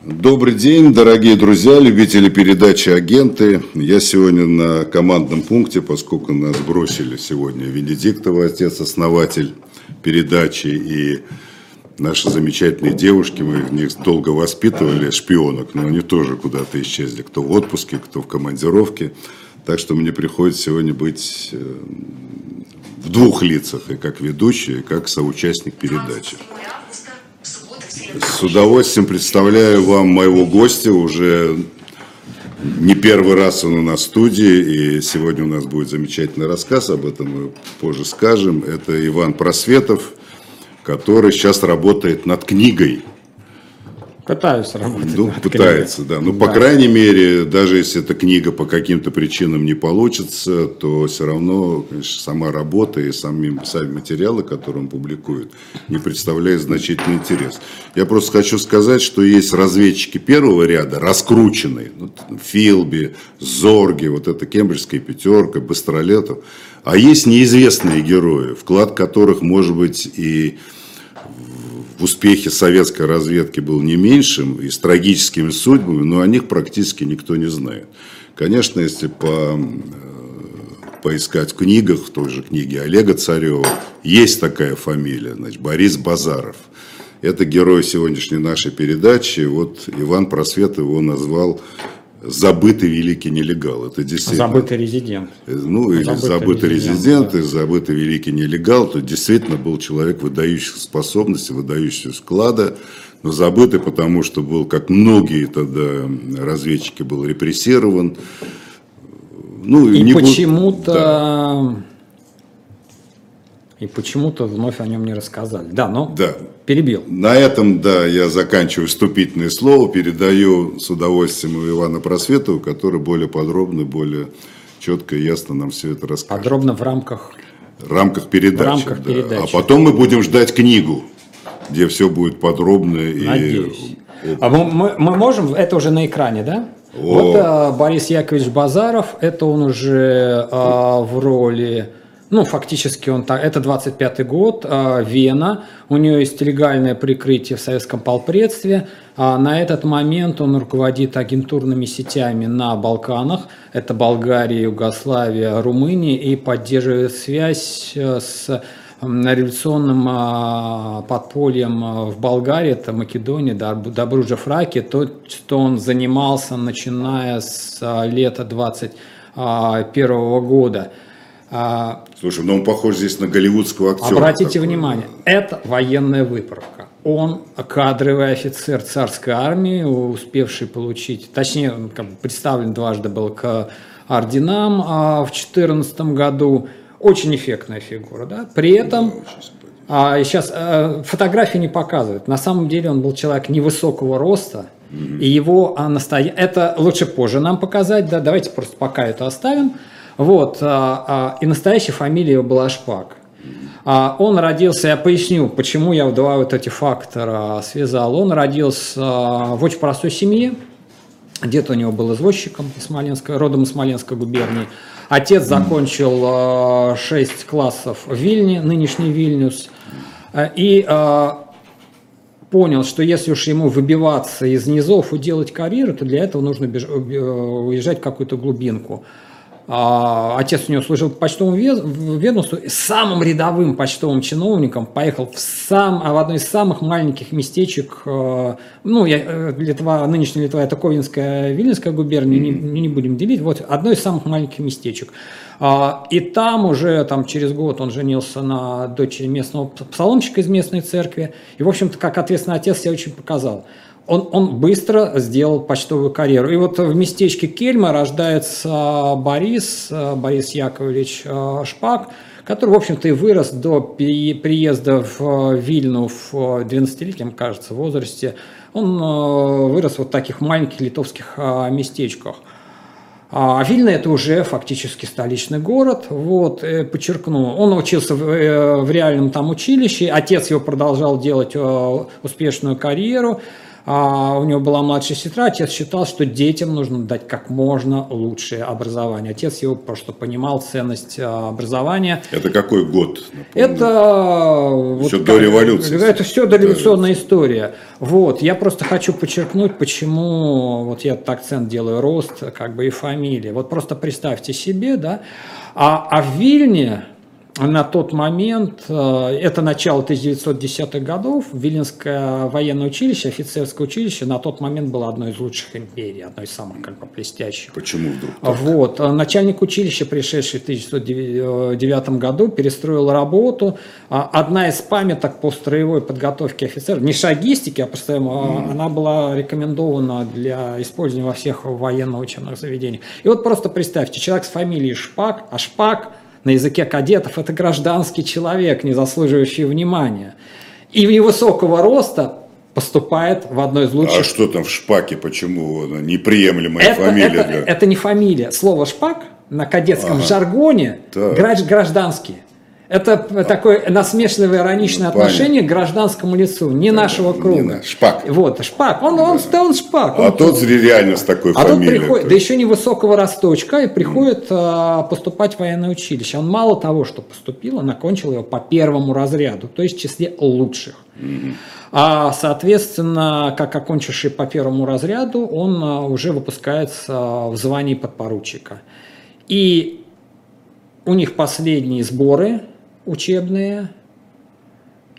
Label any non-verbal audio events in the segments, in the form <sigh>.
Добрый день, дорогие друзья, любители передачи «Агенты». Я сегодня на командном пункте, поскольку нас бросили сегодня Венедиктова, отец-основатель передачи, и наши замечательные девушки, мы их долго воспитывали, шпионок, но они тоже куда-то исчезли, кто в отпуске, кто в командировке. Так что мне приходится сегодня быть э, в двух лицах, и как ведущий, и как соучастник передачи. С удовольствием представляю вам моего гостя, уже не первый раз он у нас в студии, и сегодня у нас будет замечательный рассказ, об этом мы позже скажем. Это Иван Просветов, который сейчас работает над книгой Пытаюсь работать. Ну, пытается, книгой. да. Ну, да. по крайней мере, даже если эта книга по каким-то причинам не получится, то все равно, конечно, сама работа и сами, сами материалы, которые он публикует, не представляют значительный интерес. Я просто хочу сказать, что есть разведчики первого ряда, раскрученные. Ну, Филби, Зорги, вот это кембриджская пятерка, Быстролетов. А есть неизвестные герои, вклад которых, может быть, и в успехе советской разведки был не меньшим и с трагическими судьбами, но о них практически никто не знает. Конечно, если по, э, поискать в книгах, в той же книге Олега Царева, есть такая фамилия, значит, Борис Базаров. Это герой сегодняшней нашей передачи. Вот Иван Просвет его назвал забытый великий нелегал. Это действительно... Забытый резидент. Э, ну, или забытый, забытый резидент, да. и забытый великий нелегал. То действительно был человек выдающихся способностей, выдающегося склада, но забытый, потому что был, как многие тогда разведчики, был репрессирован. Ну, и почему-то... Да и почему-то вновь о нем не рассказали. Да, но да. перебил. На этом, да, я заканчиваю вступительное слово, передаю с удовольствием Ивана Просветову, который более подробно, более четко и ясно нам все это расскажет. Подробно в рамках... В рамках передачи. В рамках да. передачи. А потом мы будем ждать книгу, где все будет подробно. Надеюсь. И... А мы, мы, мы можем, это уже на экране, да? О. Вот а, Борис Яковлевич Базаров, это он уже а, в роли ну, фактически он так, это 25-й год, э, Вена, у нее есть легальное прикрытие в советском полпредстве, а на этот момент он руководит агентурными сетями на Балканах, это Болгария, Югославия, Румыния, и поддерживает связь э, с революционным а, подпольем в Болгарии, это Македония, Добруджа Фраки, то, что он занимался начиная с лета 21 года. Слушай, ну он похож здесь на голливудского актера. Обратите такой. внимание, это военная выправка. Он кадровый офицер царской армии, успевший получить, точнее, он как бы представлен дважды был к орденам а в 2014 году. Очень эффектная фигура. Да? При этом а, сейчас а, фотографии не показывают. На самом деле он был человек невысокого роста, mm-hmm. и его а, настоя... Это лучше позже нам показать, да, давайте просто пока это оставим. Вот, а, а, и настоящая фамилия его была Шпак. А, он родился, я поясню, почему я два вот эти фактора связал. Он родился в очень простой семье. Дед у него был извозчиком Смоленска, родом из Смоленской губернии. Отец закончил 6 классов в Вильне, нынешний Вильнюс. И понял, что если уж ему выбиваться из низов и делать карьеру, то для этого нужно. Э, уезжать в какую-то глубинку. А, отец у него служил по почтовому ведомству, самым рядовым почтовым чиновником поехал в, сам, в одно из самых маленьких местечек, э, ну, я, э, Литва, нынешняя Литва, это Ковенская, Вильнинская губерния, не, не будем делить, вот одно из самых маленьких местечек. А, и там уже там, через год он женился на дочери местного псаломщика из местной церкви, и, в общем-то, как ответственный отец себя очень показал он, он быстро сделал почтовую карьеру. И вот в местечке Кельма рождается Борис, Борис Яковлевич э, Шпак, который, в общем-то, и вырос до приезда в Вильну в 12-летнем, кажется, возрасте. Он э, вырос вот в таких маленьких литовских э, местечках. А Вильна это уже фактически столичный город. Вот, подчеркну, он учился в, в реальном там училище, отец его продолжал делать успешную карьеру. А у него была младшая сестра, отец считал, что детям нужно дать как можно лучшее образование. Отец его просто понимал ценность а, образования. Это какой год? Напомню? Это все вот, до революции. Это все дореволюционная да. история. Вот, я просто хочу подчеркнуть, почему вот я акцент делаю рост, как бы и фамилия. Вот просто представьте себе, да, а, а в Вильне на тот момент, э, это начало 1910-х годов, Виленское военное училище, офицерское училище на тот момент было одной из лучших империй, одной из самых как бы блестящих. Почему вдруг? Так? Вот. Начальник училища, пришедший в 1909 году, перестроил работу. А одна из памяток по строевой подготовке офицеров, не шагистики, а просто mm. она была рекомендована для использования во всех военно-учебных заведениях. И вот просто представьте, человек с фамилией Шпак, а Шпак – на языке кадетов, это гражданский человек, не заслуживающий внимания. И невысокого роста поступает в одно из лучших... А что там в шпаке, почему неприемлемая это, фамилия? Это, для... это не фамилия. Слово шпак на кадетском ага. жаргоне так. гражданский. Это такое насмешливое, ироничное ну, отношение к гражданскому лицу, не да, нашего круга. Не наш. Шпак. Вот, Шпак. Он, он, он, он Шпак. А он, тот реально с такой а фамилией. Тот приходит, да еще невысокого росточка, и приходит а, поступать в военное училище. Он мало того, что поступил, он окончил его по первому разряду, то есть в числе лучших. Угу. А, соответственно, как окончивший по первому разряду, он а, уже выпускается в звании подпоручика. И у них последние сборы – учебные,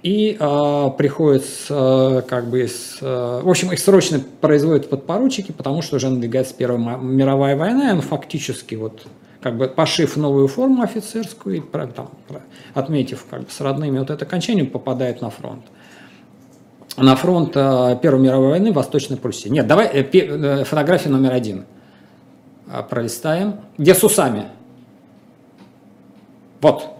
и э, приходят с, э, как бы с, э, в общем, их срочно производят подпоручики, потому что уже надвигается Первая мировая война, и он фактически вот как бы пошив новую форму офицерскую и там, отметив как бы с родными вот это окончание, попадает на фронт. На фронт э, Первой мировой войны в Восточной Пруссии. Нет, давай э, э, фотография номер один. Пролистаем. Где с усами? Вот.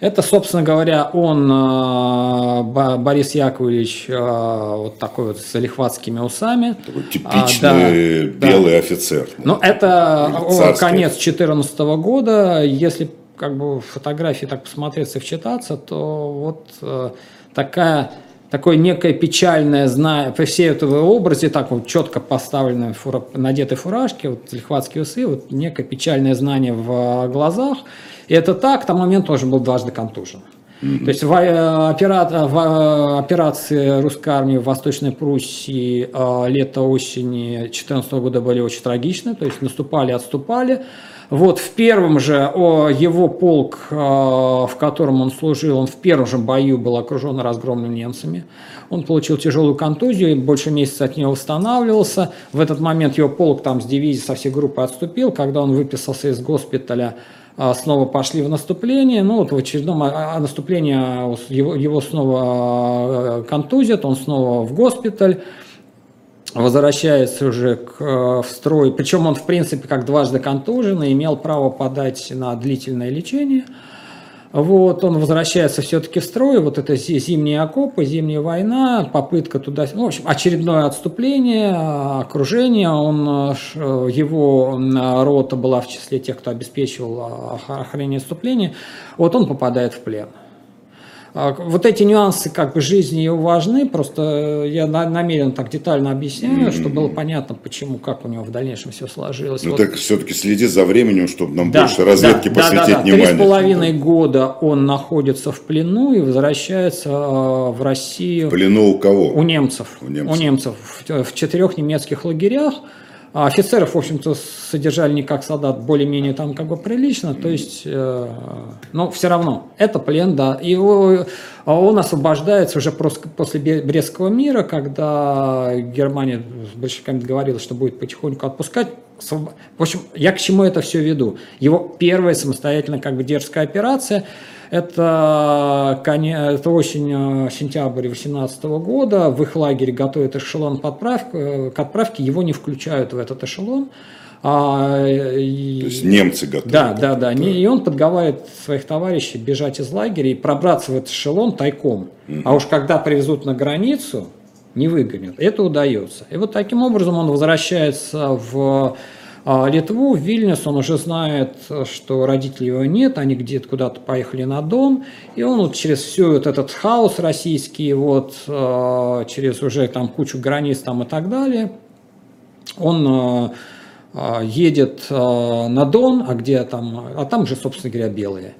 Это, собственно говоря, он, э, Борис Яковлевич, э, вот такой вот с лихватскими усами. Такой типичный а, да, белый да. офицер. Ну, это конец 2014 года. Если как бы фотографии так посмотреться и вчитаться, то вот э, такая такое некое печальное знание, при всей этого образе, так вот четко поставленной, фура, надетой фуражки, вот лихватские усы, вот некое печальное знание в глазах. И это так, к тому моменту тоже был дважды контужен. Mm-hmm. То есть в, э, опера... в э, операции русской армии в Восточной Пруссии э, лето-осени 2014 года были очень трагичны, то есть наступали, отступали. Вот в первом же его полк, в котором он служил, он в первом же бою был окружен и разгромлен немцами. Он получил тяжелую контузию, больше месяца от нее восстанавливался. В этот момент его полк там с дивизии со всей группы отступил. Когда он выписался из госпиталя, а, снова пошли в наступление. Ну, вот в очередном а, а, наступлении его, его снова контузят, он снова в госпиталь возвращается уже к, в строй. Причем он, в принципе, как дважды контужен, имел право подать на длительное лечение – вот, он возвращается все-таки в строй, вот это зимние окопы, зимняя война, попытка туда, ну, в общем, очередное отступление, окружение, он, э, его рота была в числе тех, кто обеспечивал охранение отступления, вот он попадает в плен. А, вот эти нюансы как бы жизни его важны, просто я намеренно так детально объясняю, mm-hmm. чтобы было понятно, почему, как у него в дальнейшем все сложилось. Ну вот. так все-таки следи за временем, чтобы нам да, больше разведки да, посвятить да, да, да. внимание. Три с половиной года он находится в плену и возвращается а, в Россию. В плену у кого? У немцев. У немцев. У немцев в, в четырех немецких лагерях. А офицеров, в общем-то, содержали не как солдат, более-менее там как бы прилично, то есть, э, но все равно, это плен, да. И он освобождается уже после Брестского мира, когда Германия с большевиками договорилась, что будет потихоньку отпускать. В общем, я к чему это все веду? Его первая самостоятельная как бы дерзкая операция – это, это осень-сентябрь э, 2018 года. В их лагере готовят эшелон подправки, э, к отправке. Его не включают в этот эшелон. А, То есть немцы готовы. Да, да, да. да. И он подговаривает своих товарищей бежать из лагеря и пробраться в этот эшелон тайком. Угу. А уж когда привезут на границу, не выгонят. Это удается. И вот таким образом он возвращается в Литву, в Вильнюс, он уже знает, что родителей его нет, они где-то куда-то поехали на дом, и он вот через всю вот этот хаос российский, вот а, через уже там кучу границ там и так далее, он а, едет на Дон, а где там, а там же, собственно говоря, белые.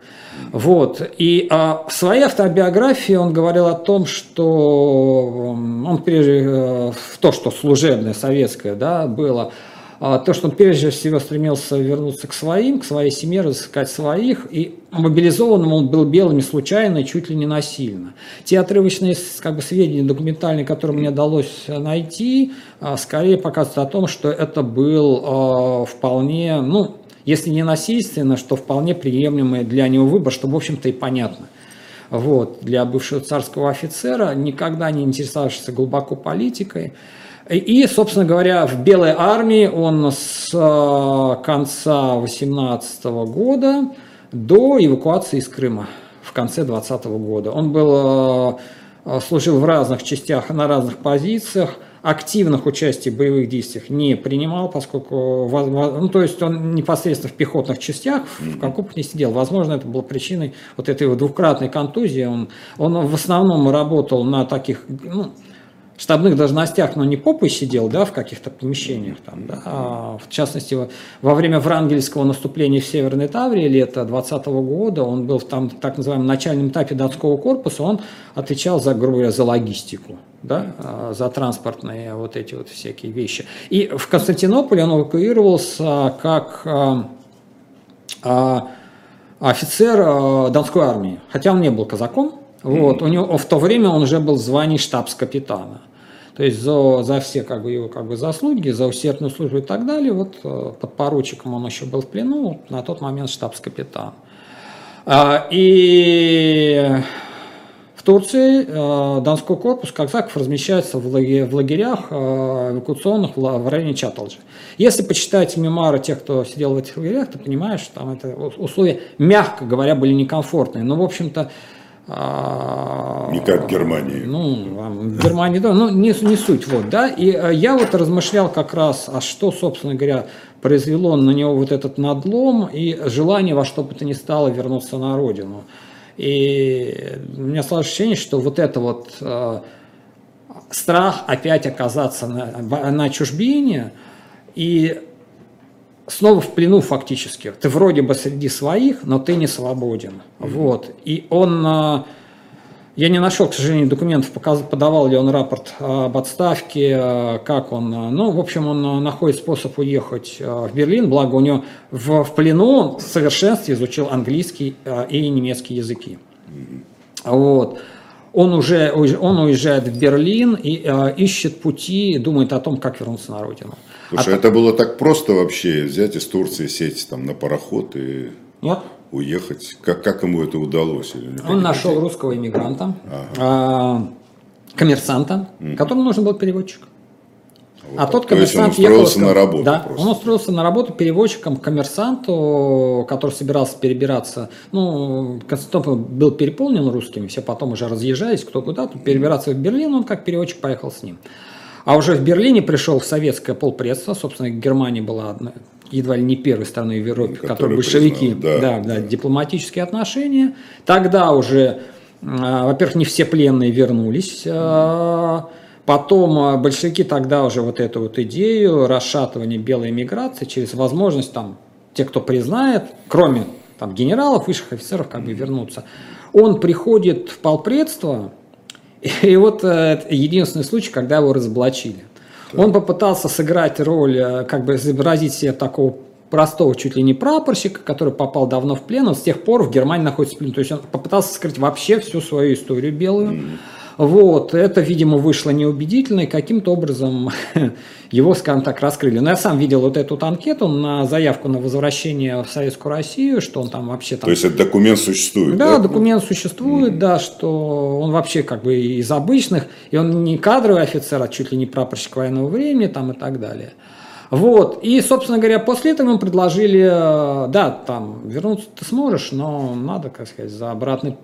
Вот. И а, в своей автобиографии он говорил о том, что он прежде э, в то, что служебное советское да, было, а, то, что он прежде всего стремился вернуться к своим, к своей семье, разыскать своих, и мобилизованным он был белыми случайно, чуть ли не насильно. Те отрывочные как бы, сведения документальные, которые мне удалось найти, а, скорее показывают о том, что это был вполне, ну, если не насильственно, что вполне приемлемый для него выбор, что, в общем-то, и понятно. Вот, для бывшего царского офицера, никогда не интересовавшегося глубоко политикой. И, собственно говоря, в Белой армии он с э, конца 18 года до эвакуации из Крыма в конце 20 года. Он был, э, служил в разных частях, на разных позициях активных участий в боевых действиях не принимал, поскольку, ну, то есть он непосредственно в пехотных частях, в окопах не сидел. Возможно, это было причиной вот этой вот двукратной контузии. Он, он в основном работал на таких, ну, штабных должностях, но не попой сидел, да, в каких-то помещениях там, да, а в частности, во время врангельского наступления в Северной Таврии лета 20 года, он был в там так называемом начальном этапе датского корпуса, он отвечал за, грубо говоря, за логистику, да, а, за транспортные вот эти вот всякие вещи. И в Константинополе он эвакуировался как а, а, офицер Донской армии, хотя он не был казаком, вот, у него в то время он уже был в звании штабс-капитана. То есть за, за все как бы, его как бы, заслуги, за усердную службу и так далее, вот э, под поручиком он еще был в плену, на тот момент штабс-капитан. А, и в Турции э, Донской корпус казаков размещается в лагерях э, эвакуационных в районе Чаталджи. Если почитать мемуары тех, кто сидел в этих лагерях, ты понимаешь, что там это условия, мягко говоря, были некомфортные. Но, в общем-то, не как в Германии. Ну, в Германии, да, но не, не суть. Вот, да. И э, я вот размышлял как раз, а что, собственно говоря, произвело на него вот этот надлом и желание во что бы то ни стало вернуться на родину. И у меня сложилось ощущение, что вот это вот э, страх опять оказаться на, на чужбине и снова в плену фактически. Ты вроде бы среди своих, но ты не свободен. Mm-hmm. Вот. И он... А, я не нашел, к сожалению, документов, подавал ли он рапорт об отставке, а, как он. А, ну, в общем, он находит способ уехать в Берлин, благо у него в, в плену он в совершенстве изучил английский и немецкий языки. Вот. Он уже он уезжает в Берлин и ищет пути, думает о том, как вернуться на родину. Слушай, а это было так просто вообще взять из Турции сесть там на пароход и Нет. уехать. Как, как ему это удалось? Или Он нашел людей? русского иммигранта, ага. а, коммерсанта, угу. которому нужен был переводчик. Вот. А тот коммерсант То есть он устроился ехал, на работу Да, просто. он устроился на работу переводчиком к коммерсанту, который собирался перебираться. Ну, Константинополь был переполнен русскими, все потом уже разъезжались, кто куда, перебираться в Берлин, он как переводчик поехал с ним. А уже в Берлине пришел советское полпредство, собственно, Германия была одна, едва ли не первой страной в Европе, в которой большевики, признал, да, да, да, дипломатические отношения. Тогда уже, а, во-первых, не все пленные вернулись. А, потом а, большевики тогда уже вот эту вот идею расшатывания белой миграции через возможность там те, кто признает, кроме там генералов, высших офицеров, как бы вернуться. Он приходит в полпредство, и вот э, единственный случай, когда его разоблачили. Да. Он попытался сыграть роль, э, как бы изобразить себе такого простого чуть ли не прапорщика, который попал давно в плен, он с тех пор в Германии находится в плену. То есть он попытался скрыть вообще всю свою историю белую. Mm-hmm. Вот, это, видимо, вышло неубедительно, и каким-то образом <laughs> его, скажем так, раскрыли. Но я сам видел вот эту вот анкету на заявку на возвращение в Советскую Россию, что он там вообще там... То есть, этот документ существует, да? Да, документ существует, mm-hmm. да, что он вообще как бы из обычных, и он не кадровый офицер, а чуть ли не прапорщик военного времени там и так далее. Вот. И, собственно говоря, после этого ему предложили, э, да, там, вернуться ты сможешь, но надо, как сказать, за обратный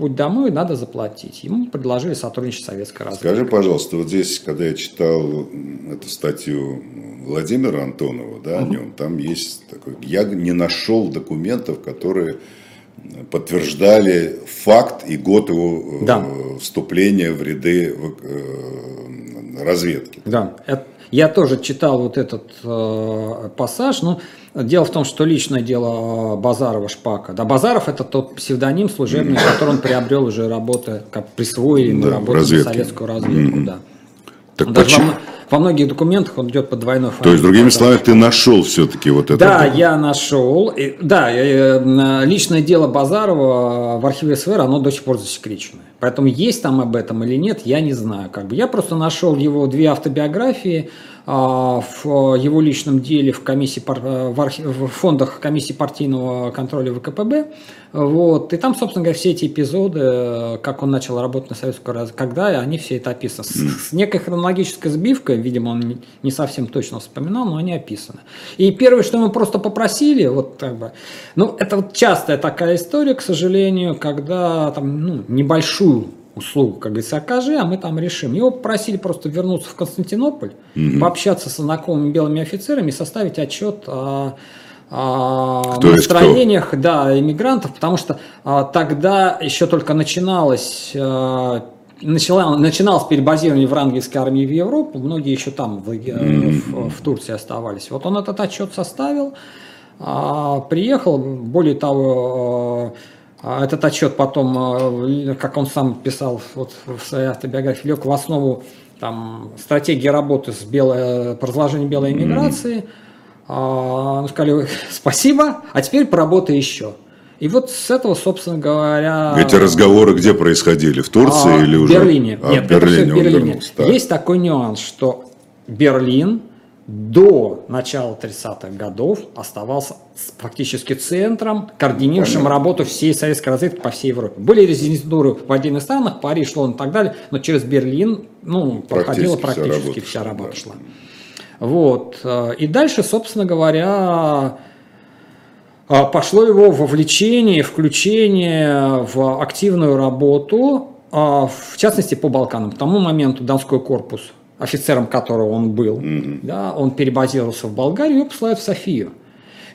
путь домой надо заплатить. Ему предложили сотрудничать с советской разведкой. Скажи, пожалуйста, вот здесь, когда я читал эту статью Владимира Антонова, да, о нем, там есть такой, я не нашел документов, которые подтверждали факт и год его э, да. вступления в ряды э, разведки. Да, я тоже читал вот этот э, пассаж, но дело в том, что личное дело Базарова Шпака. Да, Базаров это тот псевдоним служебный, <clears throat> который он приобрел уже работая, как присвоили ему да, работу на советскую разведку. Mm-hmm. Да. Так Даже почему? Во многих документах он идет под двойной фамилией. То есть, другими словами, ты нашел все-таки вот это? Да, я нашел. И, да, э, личное дело Базарова в архиве СВР, оно до сих пор засекречено. Поэтому есть там об этом или нет, я не знаю. Как бы. Я просто нашел его две автобиографии в его личном деле в, комиссии, э, в, архив, в фондах комиссии партийного контроля ВКПБ. Вот. И там, собственно говоря, все эти эпизоды, как он начал работать на советскую раз, когда они все это описаны. С, с некой хронологической сбивкой, видимо, он не совсем точно вспоминал, но они описаны. И первое, что мы просто попросили, вот как бы, ну, это вот частая такая история, к сожалению, когда там, ну, небольшую большую услугу, как говорится, окажи, а мы там решим. Его попросили просто вернуться в Константинополь, угу. пообщаться с знакомыми белыми офицерами и составить отчет о, о кто настроениях да, иммигрантов, потому что а, тогда еще только начиналось а, начала, начиналось перебазирование врангельской армии в Европу, многие еще там в, в, в Турции оставались. Вот он этот отчет составил, а, приехал, более того, а этот отчет потом, э, как он сам писал вот в своей автобиографии, лег в основу там, стратегии работы с белой, по разложению белой иммиграции. Mm-hmm. сказали, спасибо, а теперь поработай еще. И вот с этого, собственно говоря... Эти разговоры где происходили? В Турции а, или уже? В Берлине. А, Нет, в Берлине. Это все в Берлине. Есть такой нюанс, что Берлин до начала 30-х годов оставался фактически центром, координировавшим работу всей советской разведки по всей Европе. Были резидентуры в отдельных странах, Париж, Лондон и так далее, но через Берлин ну, проходила практически вся работа, вся работа шла. Вот. И дальше, собственно говоря, пошло его вовлечение, включение в активную работу, в частности по Балканам. К тому моменту Донской корпус – офицером которого он был, mm-hmm. да, он перебазировался в Болгарию, его посылают в Софию.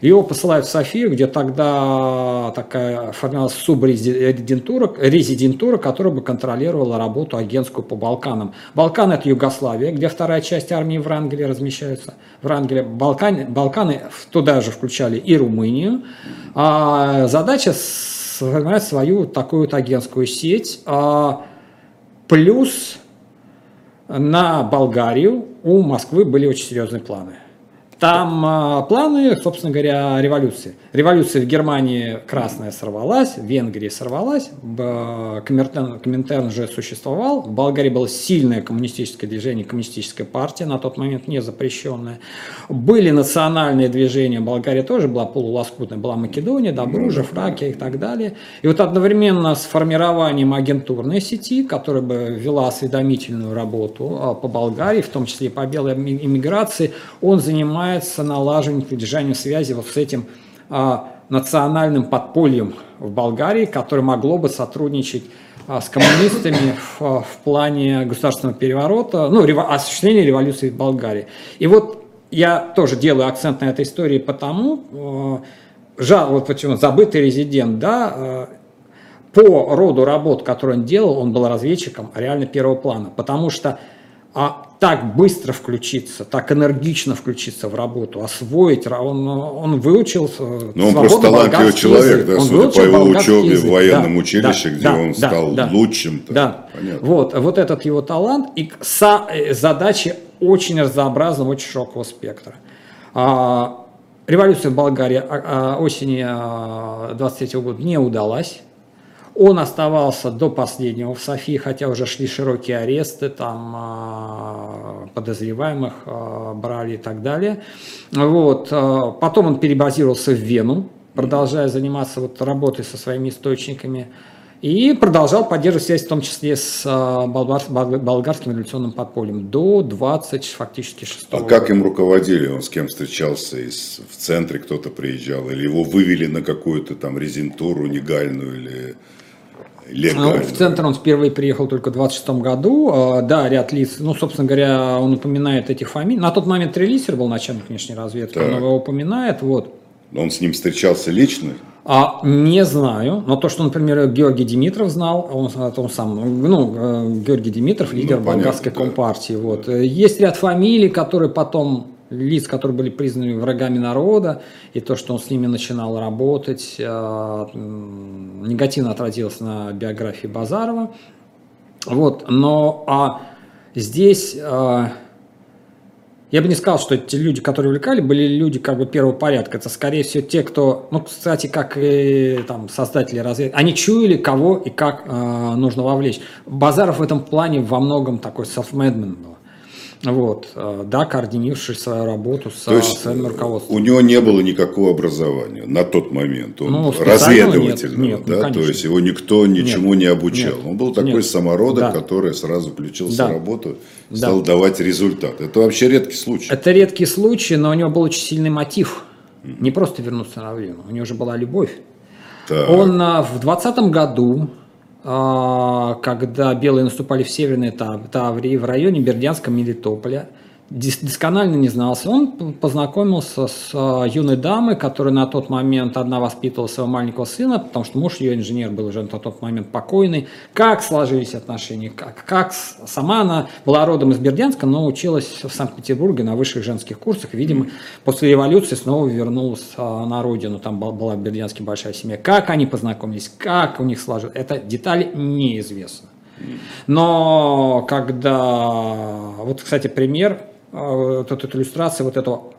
Его посылают в Софию, где тогда такая формировалась субрезидентура, резидентура, которая бы контролировала работу агентскую по Балканам. Балканы – это Югославия, где вторая часть армии в Врангеле размещается. В Врангеле Балканы, Балканы туда же включали и Румынию. А задача сформировать свою такую вот агентскую сеть, а, плюс на Болгарию у Москвы были очень серьезные планы. Там а, планы, собственно говоря, революции. Революция в Германии красная сорвалась, в Венгрии сорвалась, Коминтерн, Коминтерн уже существовал, в Болгарии было сильное коммунистическое движение, коммунистическая партия, на тот момент не запрещенная. Были национальные движения, Болгария тоже была полулоскутная, была Македония, Добружа, Фракия и так далее. И вот одновременно с формированием агентурной сети, которая бы вела осведомительную работу а, по Болгарии, в том числе и по белой иммиграции, он занимается занимается налаживанием, поддержанием связи вот с этим а, национальным подпольем в Болгарии, которое могло бы сотрудничать а, с коммунистами <coughs> в, в плане государственного переворота, ну, рево, осуществления революции в Болгарии. И вот я тоже делаю акцент на этой истории потому, э, жал, вот почему забытый резидент, да, э, по роду работ, которые он делал, он был разведчиком реально первого плана, потому что а так быстро включиться, так энергично включиться в работу, освоить, он, он выучил э, Ну, он просто талантливый человек, да, он судя по его учебе язык. в военном да, училище, да, где да, он да, стал да, лучшим. -то. Да, Понятно. Вот, вот этот его талант и со, э, задачи очень разнообразного, очень широкого спектра. А, революция в Болгарии а, а, осени 23 -го года не удалась. Он оставался до последнего в Софии, хотя уже шли широкие аресты, там а, подозреваемых а, брали и так далее. Вот. А, потом он перебазировался в Вену, продолжая заниматься вот работой со своими источниками. И продолжал поддерживать связь, в том числе с болгарским революционным подпольем до 20 фактически 6 А как им руководили? Он с кем встречался? Из, в центре кто-то приезжал? Или его вывели на какую-то там резентуру негальную? Или Легально. В центр он впервые приехал только в 26 году. А, Да, ряд лиц, ну, собственно говоря, он упоминает эти фамилии. На тот момент Релисер был начальник внешней разведки, Так. он его упоминает, вот. Он с ним встречался лично? А, не знаю, но то, что, например, Георгий Димитров знал, он, это он сам, ну, э, Георгий Димитров, лидер понятно, болгарской да. компартии, вот. Есть ряд фамилий, которые потом, лиц, которые были признаны врагами народа, и то, что он с ними начинал работать, э, негативно отразилось на биографии Базарова, вот, но а здесь... э, я бы не сказал, что эти люди, которые увлекали, были люди как бы первого порядка. Это, скорее всего, те, кто, ну, кстати, как и там создатели разведки, они чуяли, кого и как э, нужно вовлечь. Базаров в этом плане во многом такой man был. Вот, э, да, координировавший свою работу с То есть своим руководством. у него не было никакого образования на тот момент. Он Ну, разведывательного, нет, нет, ну, да, то конечно. есть его никто ничему Нет, не обучал. нет, Он был такой нет. самородок, Да. который сразу включился Да. в работу, Да. стал давать результат. Это вообще редкий случай. Это редкий случай, но у него был очень сильный мотив. Не просто вернуться на родину, у него же была любовь. Так. Он а, в 20 году, когда белые наступали в Северной Тав- Таврии, в районе Бердянска, Мелитополя, дис- досконально не знался. Он познакомился с а, юной дамой, которая на тот момент одна воспитывала своего маленького сына, потому что муж ее инженер был уже на тот момент покойный. Как сложились отношения, как, как сама она была родом из Бердянска, но училась в Санкт-Петербурге на высших женских курсах. Видимо, после революции снова вернулась а, на родину. Там был- была в Бердянске большая семья. Как они познакомились, как у них сложилось, это детали неизвестно. Но когда, вот, кстати, пример, вот эта иллюстрация вот этого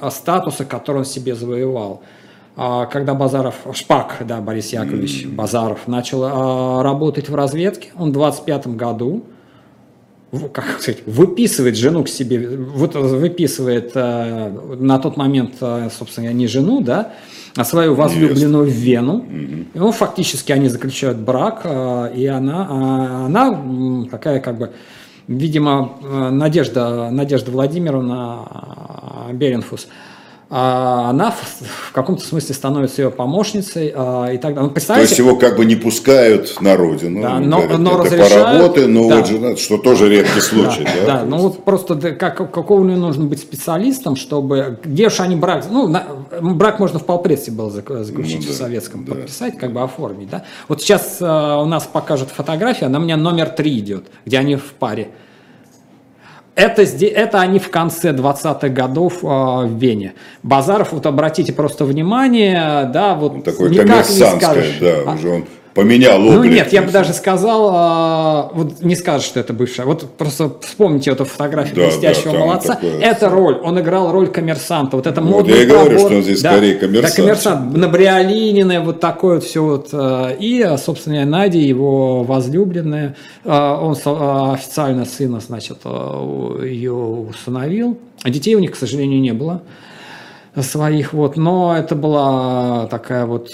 а, статуса, который он себе завоевал. А, Когда Базаров, Шпак, да, Борис Яковлевич Базаров начал а, работать в разведке, он в 25 году, как сказать, выписывает жену к себе, вот выписывает э, на тот момент, э, собственно, не жену, да, а свою возлюбленную в Вену. И, ну, фактически они заключают брак, э, и она, а, она такая как бы, видимо, э, Надежда, Надежда Владимировна э, Беренфус, она в, каком-то смысле становится ее помощницей э, и так далее. Ну, То представляете, есть его как бы не пускают на родину. Да, но- говорит, но это разрешают, поработай, но да. вот жена, что тоже редкий случай, да? Да, ну вот просто да, как, какого нужно быть специалистом, чтобы... Где уж они брак... Ну, на- брак можно в полпредстве было зак- заключить Ну да, в советском, да. подписать, как бы оформить, да? Вот сейчас э, у нас покажут фотографию, она у меня номер три идет, где они в паре. Это, это они в конце 20-х годов э, в Вене. Базаров, вот обратите просто внимание, да, вот Такое никак не скажешь. да, А- уже он поменял ну облик. нет, я бы даже сказал, а, вот не скажешь, что это бывшая. Вот просто вспомните эту фотографию Да, блестящего да, молодца. такое- Это роль, он играл роль коммерсанта. Вот это Вот модный я и говорю, пробор. что он здесь Да, скорее коммерсант. Да, коммерсант. Набриолининое, вот такое вот все вот. а, И, а, собственно, Надя, его возлюбленная, а, он официально сына, значит, ее усыновил. А детей у них, к сожалению, не было своих, вот, но это была такая вот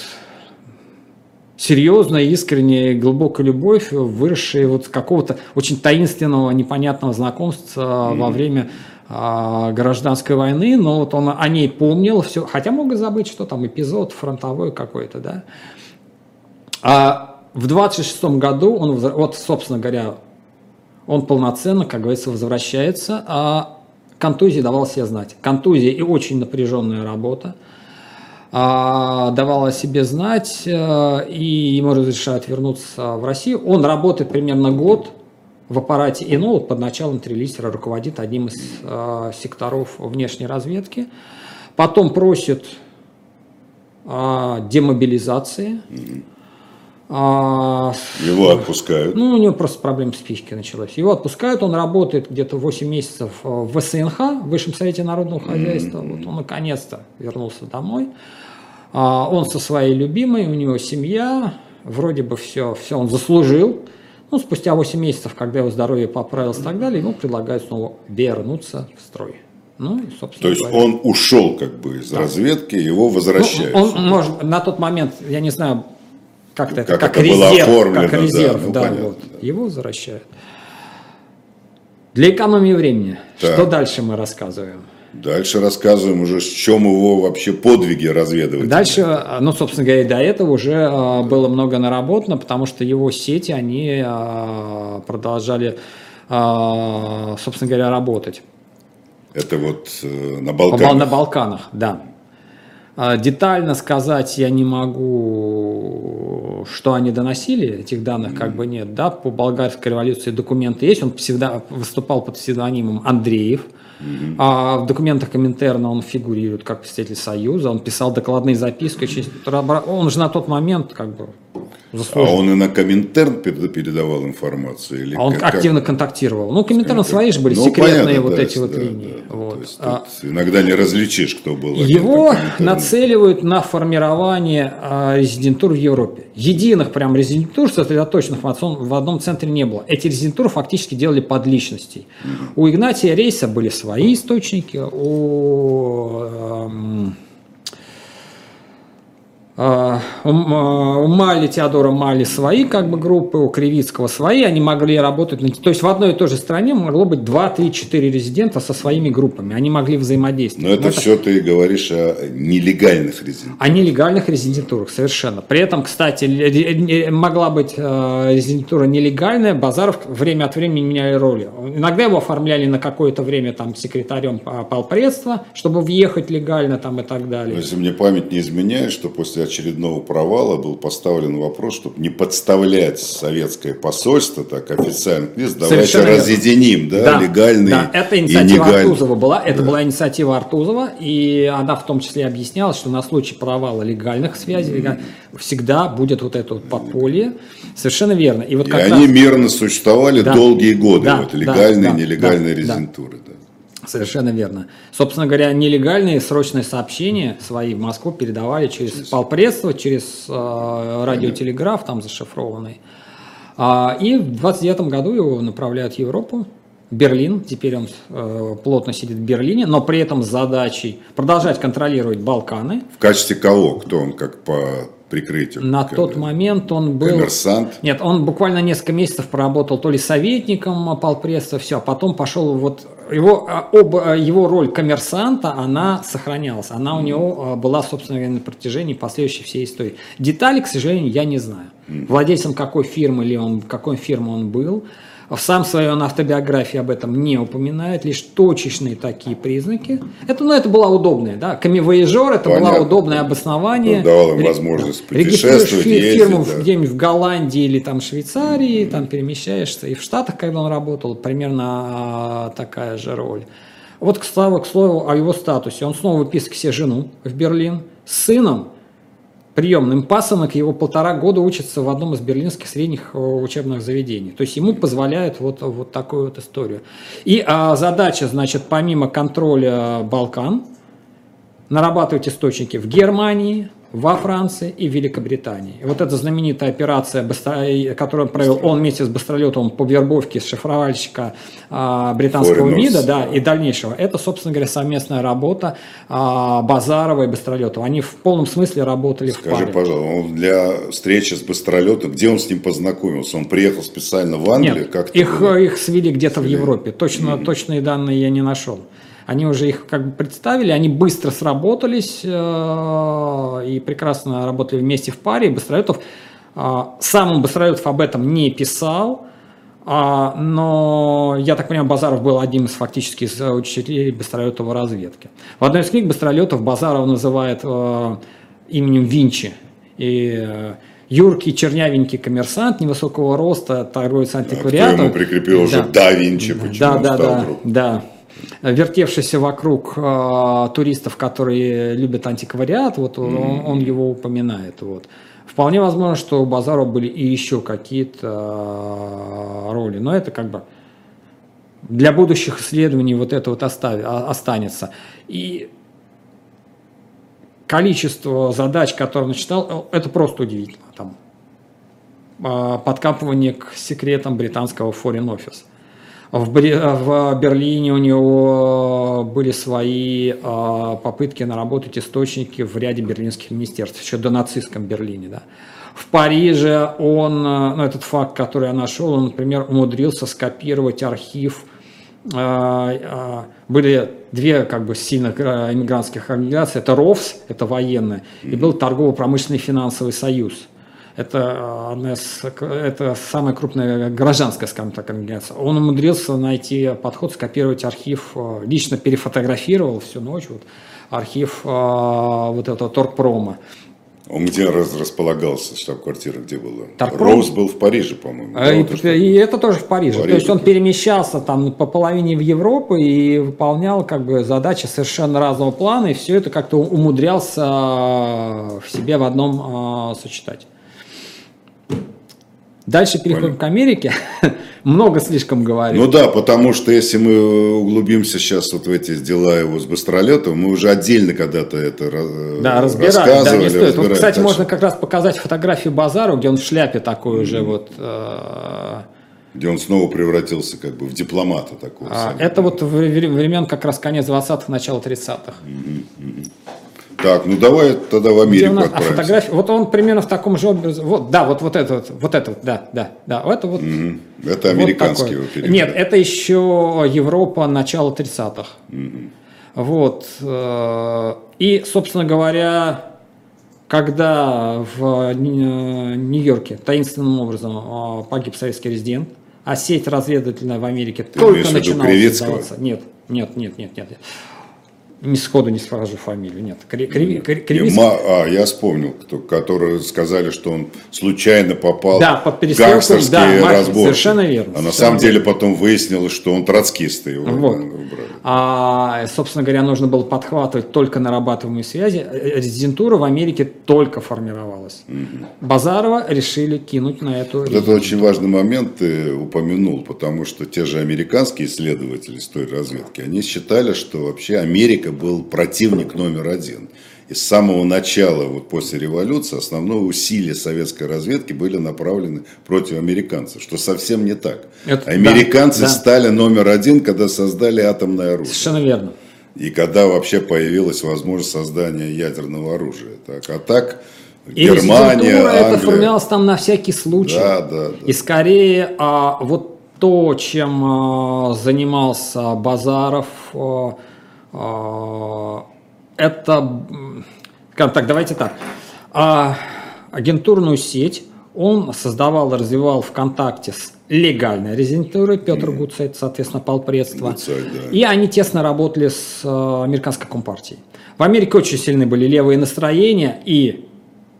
серьезная, искренняя, и глубокая любовь, выросшая вот с какого-то очень таинственного, непонятного знакомства во время а, гражданской войны, но вот он о ней помнил все, хотя мог и забыть, что там эпизод фронтовой какой-то, да. А в 26 году он, вот, собственно говоря, он полноценно, как говорится, возвращается, а контузия давала себе знать. Контузия и очень напряженная работа а, давала о себе знать, э, и ему разрешают вернуться в Россию. Он работает примерно год в аппарате ИНО вот под началом Трелисера, руководит одним из э, секторов внешней разведки. Потом просит а, демобилизации. А, Его отпускают. ну, у него просто проблема с психикой началась. Его отпускают, он работает где-то 8 месяцев э, в ВСНХ, в Высшем Совете Народного Хозяйства. Вот он наконец-то вернулся домой. А, Он со своей любимой, у него семья, вроде бы все, все он заслужил. Ну, спустя 8 месяцев, когда его здоровье поправилось и так далее, ему предлагают снова вернуться в строй. Ну, собственно То есть говоря. он ушел как бы из разведки, его Ну, возвращают. он, может, на тот момент, я не знаю, как это, Как как, это было резерв, оформлено, как да, резерв, ну, да, понятно, вот, да. его возвращают. Для экономии времени, Так. что дальше мы рассказываем? Дальше рассказываем уже, в чем его вообще подвиги разведывать. Дальше, ну, собственно говоря, до этого уже было много наработано, потому что его сети, они продолжали, собственно говоря, работать. Это вот э, на Балканах? На Балканах, да. Детально сказать я не могу, что они доносили, этих данных как бы нет. Да, по болгарской революции документы есть, он всегда выступал под псевдонимом Андреев. Mm-hmm. А в документах Коминтерна он фигурирует как представитель Союза, он писал докладные записки, он же на тот момент как бы заслужил. А он и на Коминтерн передавал информацию? Или а он как, активно контактировал. Ну, Коминтерн свои же были ну, секретные понятно, вот да, эти да, вот да, линии. Да, вот. есть, а, иногда не различишь, кто был. Его нацеливают на формирование а, резидентур в Европе. Единых прям резидентур, сосредоточенных в, одном, в одном центре не было. Эти резидентуры фактически делали под личностей. У Игнатия Рейса были свои источники, у... Э, у Мали, Теодора Мали свои как бы группы, у Кривицкого свои, они могли работать, на, то есть в одной и той же стране могло быть 2, 3, 4 резидента со своими группами, они могли взаимодействовать. Но это, Но это все ты говоришь о нелегальных резидентурах. О нелегальных резидентурах, совершенно. При этом, кстати, могла быть э, резидентура нелегальная, Базаров время от времени меняли роли. Иногда его оформляли на какое-то время там секретарем полпредства, чтобы въехать легально там и так далее. Но если мне память не изменяет, что после очередного провала был поставлен вопрос, чтобы не подставлять советское посольство, так официально, давайте разъединим, да, да, легальный да, это инициатива Артузова была, это да. была инициатива Артузова, и она в том числе объясняла, что на случай провала легальных связей mm-hmm. всегда будет вот это вот подполье, совершенно верно. И, вот и они мирно существовали да, долгие годы, да, вот легальные, да, нелегальные да, резидентуры. Да. Совершенно верно. Собственно говоря, нелегальные срочные сообщения свои в Москву передавали через полпредство, через э, радиотелеграф, там зашифрованный. А, и в 29 году его направляют в Европу, Берлин, теперь он э, плотно сидит в Берлине, но при этом с задачей продолжать контролировать Балканы. В качестве кого? Кто он как по прикрытию? На тот момент он был... Коммерсант? Нет, он буквально несколько месяцев проработал то ли советником полпредства, все, а потом пошел вот... Его, а, об, а, его роль коммерсанта, она сохранялась. Она у него была, собственно говоря, на протяжении последующей всей истории. Детали, к сожалению, я не знаю. Владельцем какой фирмы или он, какой фирмы он был – сам в своей автобиографии об этом не упоминает, лишь точечные такие признаки. Это, ну, это была удобная, да, камевояжер, это Понятно. было удобное обоснование. Он давал им возможность путешествовать, ездить, фирму да. где-нибудь в Голландии или там Швейцарии, mm-hmm. там перемещаешься. И в Штатах, когда он работал, примерно а, такая же роль. Вот, к слову, к слову о его статусе. Он снова выписывает к себе жену в Берлин с сыном, приемным пасынок, его полтора года учится в одном из берлинских средних э, учебных заведений. То есть ему позволяют вот, вот такую вот историю. И а, задача, значит, помимо контроля Балкан, нарабатывать источники в Германии, во Франции и Великобритании. И вот эта знаменитая операция, которую провел он вместе с Быстролетовым по вербовке шифровальщика а, британского Foreigners. МИДа да, и дальнейшего, это, собственно говоря, совместная работа а, Базарова и Быстролетова. Они в полном смысле работали Скажи, в паре. пожалуйста, для встречи с Быстролетом, где он с ним познакомился? Он приехал специально в Англию? Нет, как их, их свели где-то в Европе. Точно, mm-hmm. Точные данные я не нашел. Они уже их как бы представили, они быстро сработались э, и прекрасно работали вместе в паре. Быстролетов, э, сам Быстролетов об этом не писал, а, но, я так понимаю, Базаров был одним из фактически из учителей Быстролетова разведки. В одной из книг Быстролетов Базаров называет э, именем Винчи. И э, юркий, чернявенький коммерсант невысокого роста, торговец антиквариатом. А ему прикрепил уже да Винчи, почему да, да, да, да вертевшийся вокруг э, туристов, которые любят антиквариат, вот mm-hmm. он, он его упоминает. Вот. Вполне возможно, что у Базарова были и еще какие-то э, роли, но это как бы для будущих исследований вот это вот остави, останется. И количество задач, которые он читал, это просто удивительно. Там, э, подкапывание к секретам британского Foreign Office – в, в Берлине у него были свои а, попытки наработать источники в ряде берлинских министерств, еще до нацистском Берлине. Да. В Париже он, ну, этот факт, который я нашел, он, например, умудрился скопировать архив. Были две как бы сильных иммигрантских организации. Это РОВС, это военная, и был торгово-промышленный финансовый союз. Это, одна из, это самая крупная гражданская, скажем так, организация. Он умудрился найти подход, скопировать архив, лично перефотографировал всю ночь вот, архив вот этого торгпрома. Он где раз, располагался, штаб-квартира, где была? Торпром? Роуз был в Париже, по-моему. Да, и, вот и это тоже в Париже. Париже. То есть он перемещался там по половине в Европу и выполнял как бы задачи совершенно разного плана, и все это как-то умудрялся в себе в одном э, сочетать. Дальше переходим Понятно. к Америке. <laughs> Много слишком говорим. Ну да, потому что если мы углубимся сейчас вот в эти дела его с Быстролетом, мы уже отдельно когда-то это да, разбирали. Да, не стоит. Вот, кстати, можно как раз показать фотографию Базару, где он в шляпе такой mm-hmm. уже вот... Э- где он снова превратился как бы в дипломата такого. А, это вот времен как раз конец 20-х, начало 30-х. Mm-hmm. Mm-hmm. Так, ну давай тогда в Америку нас, а фотография, вот он примерно в таком же образе. Вот, да, вот, вот это вот, вот это вот, да, да, да. Это вот. Mm-hmm. Это американский вот период. Нет, это еще Европа начала 30-х. Mm-hmm. Вот. Э, и, собственно говоря, когда в Нью-Йорке таинственным образом э, погиб советский резидент, а сеть разведывательная в Америке Ты только начинала создаваться. Нет, нет, нет, нет, нет не сходу не скажу фамилию, нет. Кри, кри, кри, А, я вспомнил, кто, которые сказали, что он случайно попал да, под гангстерские да, разборки. Совершенно верно. А на самом деле потом выяснилось, что он троцкист. Его вот. А, собственно говоря, нужно было подхватывать только нарабатываемые связи. Резидентура в Америке только формировалась. Угу. Базарова решили кинуть на эту вот Это очень важный момент ты упомянул, потому что те же американские исследователи с той разведки, они считали, что вообще Америка был противник номер один. И с самого начала, вот после революции, основное усилия советской разведки были направлены против американцев, что совсем не так. Это, Американцы да, да. стали номер один, когда создали атомное оружие. Совершенно верно. И когда вообще появилась возможность создания ядерного оружия. Так, а так и Германия, Англия. это формировалось там на всякий случай. Да, да, да. И скорее а, вот то, чем а, занимался Базаров, а, это, скажем так, давайте так, а, агентурную сеть он создавал и развивал в контакте с легальной резидентурой, Петр mm. Гуцайт, соответственно, полпредства. Гуцайт, да. И они тесно работали с э, американской компартией. В Америке очень сильны были левые настроения, и,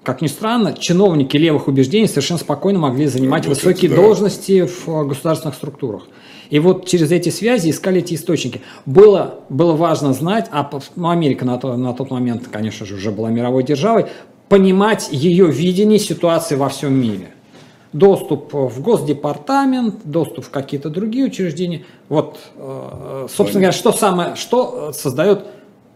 как ни странно, чиновники левых убеждений совершенно спокойно могли занимать Работать, высокие да. должности в э, государственных структурах. И вот через эти связи искали эти источники. Было, было важно знать, а ну, Америка на, то, на тот момент, конечно же, уже была мировой державой, понимать ее видение ситуации во всем мире. Доступ в Госдепартамент, доступ в какие-то другие учреждения. Вот, э, собственно говоря, что, самое, что создает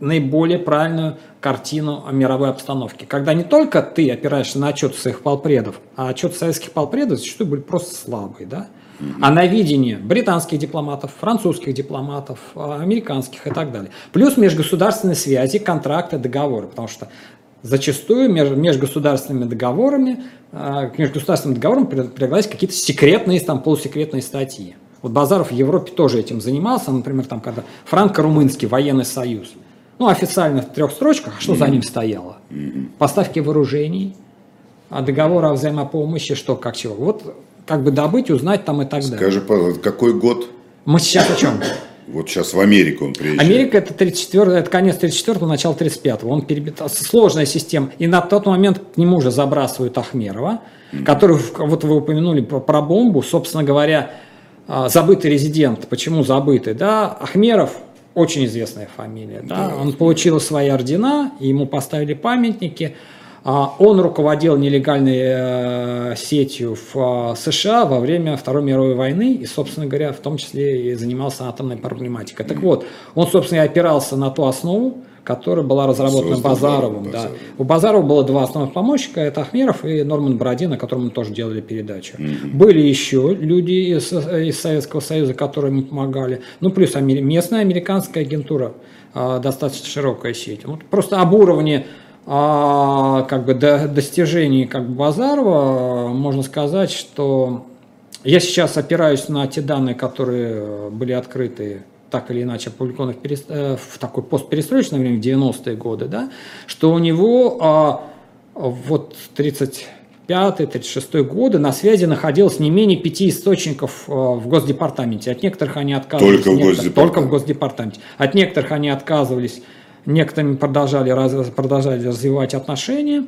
наиболее правильную картину мировой обстановки. Когда не только ты опираешься на отчет своих полпредов, а отчет советских полпредов зачастую были просто слабые. Да? А на видение британских дипломатов, французских дипломатов, а, американских и так далее. Плюс межгосударственные связи, контракты, договоры, потому что зачастую межгосударственными договорами, а, к межгосударственным договорам прилагались какие-то секретные, там, полусекретные статьи. Вот Базаров в Европе тоже этим занимался, например, там, когда франко-румынский военный союз. Ну, официально в трех строчках, а что за ним стояло? Поставки вооружений, договор о взаимопомощи, что, как чего. Вот как бы добыть, узнать там и так далее. Скажи, пожалуйста, какой год? Мы сейчас о чем? Вот сейчас в Америку он приезжает. Америка это 34 это конец 34-го, начало 35-го. Он перебит, сложная система. И на тот момент к нему уже забрасывают Ахмерова, mm-hmm. который, вот вы упомянули про, про бомбу, собственно говоря, а, забытый резидент. Почему забытый? Да, Ахмеров очень известная фамилия. Да? Да, он получил свои ордена, ему поставили памятники. А, он руководил нелегальной э, сетью в э, США во время Второй мировой войны и, собственно говоря, в том числе и занимался атомной проблематикой. Так вот, он, собственно, и опирался на ту основу, которая была разработана Создан Базаровым. Да. У Базарова было два основных помощника, это Ахмеров и Норман Бородин, о котором мы тоже делали передачу. Mm-hmm. Были еще люди из, из Советского Союза, которые ему помогали. Ну, плюс местная американская агентура, э, достаточно широкая сеть. Вот просто об уровне а, как бы до достижений как бы Базарова можно сказать, что я сейчас опираюсь на те данные, которые были открыты так или иначе опубликованы в, перес... Э, в такой постперестроечное время, в 90-е годы, да, что у него а, вот 35-36 годы на связи находилось не менее пяти источников а, в Госдепартаменте. От некоторых они отказывались. Только в Госдепартаменте. Только в Госдепартаменте. От некоторых они отказывались, некоторыми продолжали, раз, продолжали развивать отношения.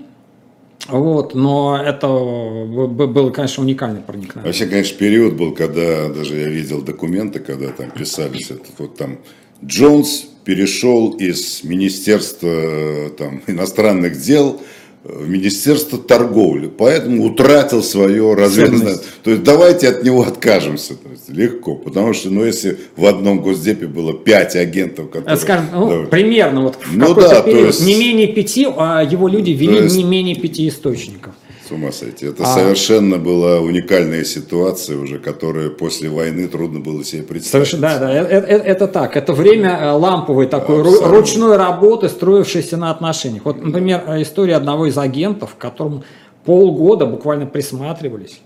Вот, но это было, конечно, уникальное проникновение. Вообще, конечно, период был, когда даже я видел документы, когда там писались, это, вот там Джонс перешел из Министерства там, иностранных дел в Министерство торговли, поэтому утратил свое разведное. То есть давайте от него откажемся. То есть, легко, потому что, ну, если в одном госдепе было пять агентов, которые... Скажем, ну, да, примерно, вот в ну, да, период, есть, не менее пяти, а его люди вели есть, не менее пяти источников. С ума сойти. Это а... совершенно была уникальная ситуация уже, которая после войны трудно было себе представить. Совершенно, да, да, это, это, это так. Это время э, ламповой такой Абсолютно. ручной работы, строившейся на отношениях. Вот, например, история одного из агентов, к которому полгода буквально присматривались,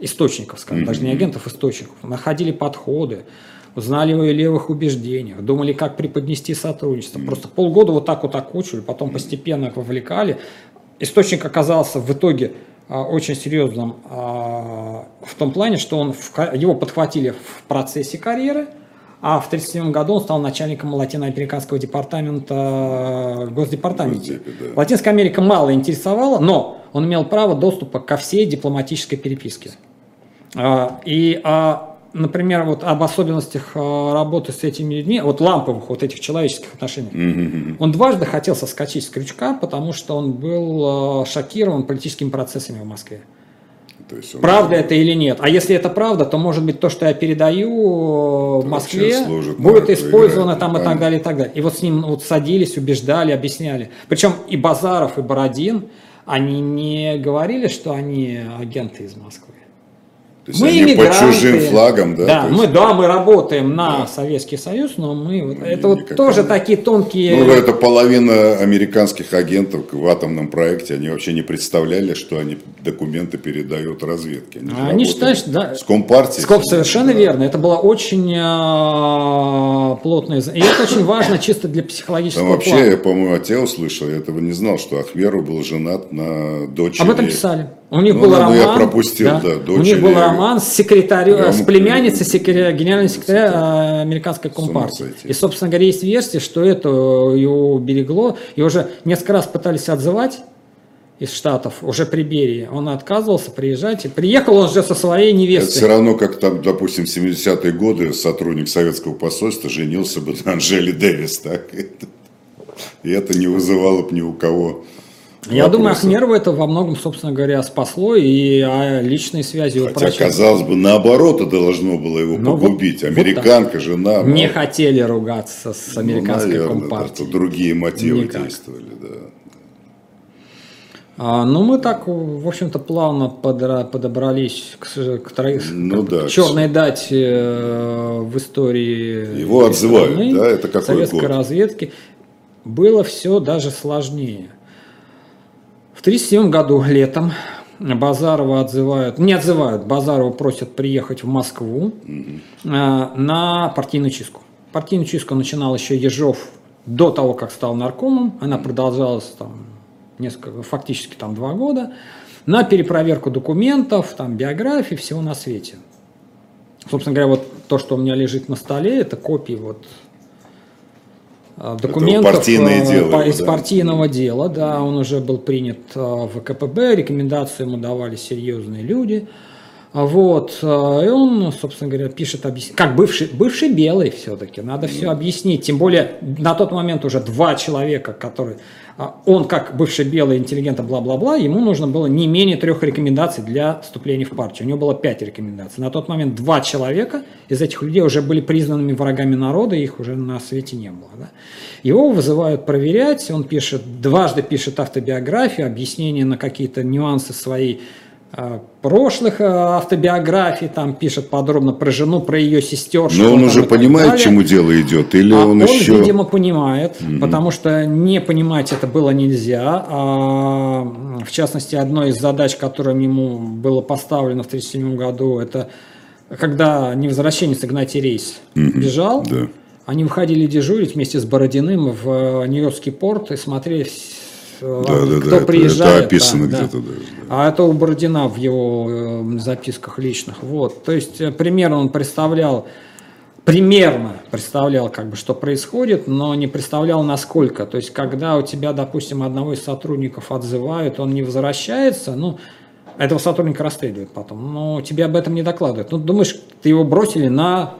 источников, скажем, mm-hmm. даже не агентов, источников, находили подходы, узнали о левых убеждениях, думали, как преподнести сотрудничество. Mm-hmm. Просто полгода вот так вот окучивали, потом постепенно их вовлекали. Источник оказался в итоге очень серьезным а, в том плане, что он, его подхватили в процессе карьеры, а в 1937 году он стал начальником латиноамериканского департамента Госдепартамента. Да. Латинская Америка мало интересовала, но он имел право доступа ко всей дипломатической переписке. А, и например, вот об особенностях э, работы с этими людьми, вот ламповых вот этих человеческих отношениях. Mm-hmm. Он дважды хотел соскочить с крючка, потому что он был э, шокирован политическими процессами в Москве. То есть он правда это или нет? А если это правда, то может быть то, что я передаю в Москве, будет использовано там и так далее, и так далее. И вот с ним вот садились, убеждали, объясняли. Причем и Базаров, и Бородин, они не говорили, что они агенты из Москвы. То есть мы они под чужим флагом, да? Да, мы, да, мы работаем на да. Советский Союз, но мы вот, это вот тоже такие тонкие. Ну, это половина американских агентов в атомном проекте, они вообще не представляли, что они документы передают разведке. Они, они считают, что да. С компартией. С совершенно да. верно. Это было очень а, плотное. И это очень важно чисто для психологического. Там вообще, плана. я, по-моему, от тебя услышал, я этого не знал, что Ахмеру был женат на дочери. Об этом писали. У них ну, был роман. Я пропустил, да. да дочери, У них был роман с секретарем, с племянницей секретаря, генерального секретаря а, американской компартии. И, собственно говоря, есть версия, что это его уберегло. И уже несколько раз пытались отзывать из Штатов, уже при Берии. Он отказывался приезжать. И приехал он же со своей невестой. Это все равно, как там, допустим, в 70-е годы сотрудник советского посольства женился бы на Анжеле Дэвис. Так? <laughs> И это не вызывало бы ни у кого я вопросы. думаю, Ахмерова это во многом, собственно говоря, спасло, и а личные связи Хотя, упрочили. казалось бы, наоборот, это должно было его Но ну, погубить. Вот, Американка, вот жена. Не но... хотели ругаться с ну, американской ну, наверное, компартией. Да, другие мотивы Никак. действовали, да. А, ну, мы так, в общем-то, плавно подра- подобрались к, к, к, ну, к да, черной к... дате э, в истории Его отзывают, страны, да? Это какой советской год? разведки. Было все даже сложнее. В 1937 году летом Базарова отзывают, не отзывают, Базарова просят приехать в Москву угу. на партийную чистку. Партийную чистку начинал еще Ежов до того, как стал наркомом. Она продолжалась там несколько, фактически там два года. На перепроверку документов, там биографии, всего на свете. Собственно говоря, вот то, что у меня лежит на столе, это копии вот документов партийное э, дело, из да. партийного дела, да, он уже был принят э, в КПБ, рекомендации ему давали серьезные люди, вот, и он, собственно говоря, пишет, как бывший, бывший белый все-таки, надо все объяснить, тем более на тот момент уже два человека, которые а он, как бывший белый интеллигент, бла-бла-бла, ему нужно было не менее трех рекомендаций для вступления в партию. У него было пять рекомендаций. На тот момент два человека из этих людей уже были признанными врагами народа, их уже на свете не было. Да? Его вызывают проверять, он пишет, дважды пишет автобиографию, объяснение на какие-то нюансы своей Э, прошлых э, автобиографий, там пишет подробно про жену, про ее сестер. Но он уже понимает, далее. чему дело идет, или а он, он еще... Он, видимо, понимает, угу. потому что не понимать это было нельзя. А, в частности, одной из задач, которым ему было поставлено в 1937 году, это когда невозвращенец Игнатий Рейс угу. бежал, да. Они выходили дежурить вместе с Бородиным в Нью-Йоркский порт и смотрели, да, да, кто да, приезжает. это описано да, да. где-то даже. да. А это у Бородина в его э, записках личных. Вот. То есть э, примерно он представлял, примерно представлял, как бы, что происходит, но не представлял насколько. То есть когда у тебя, допустим, одного из сотрудников отзывают, он не возвращается, ну, этого сотрудника расстреливают потом, но тебе об этом не докладывают. Ну, думаешь, ты его бросили на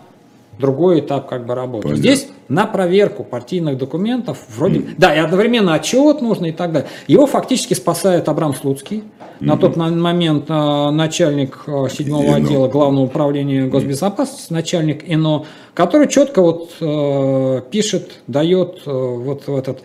другой этап как бы работы. Понятно. Здесь на проверку партийных документов вроде... Да, и одновременно отчет нужно и так далее. Его фактически спасает Абрам Слуцкий, на тот момент э, начальник э, седьмого отдела Главного управления госбезопасности, начальник ИНО, который четко вот э, пишет, дает э, вот в этот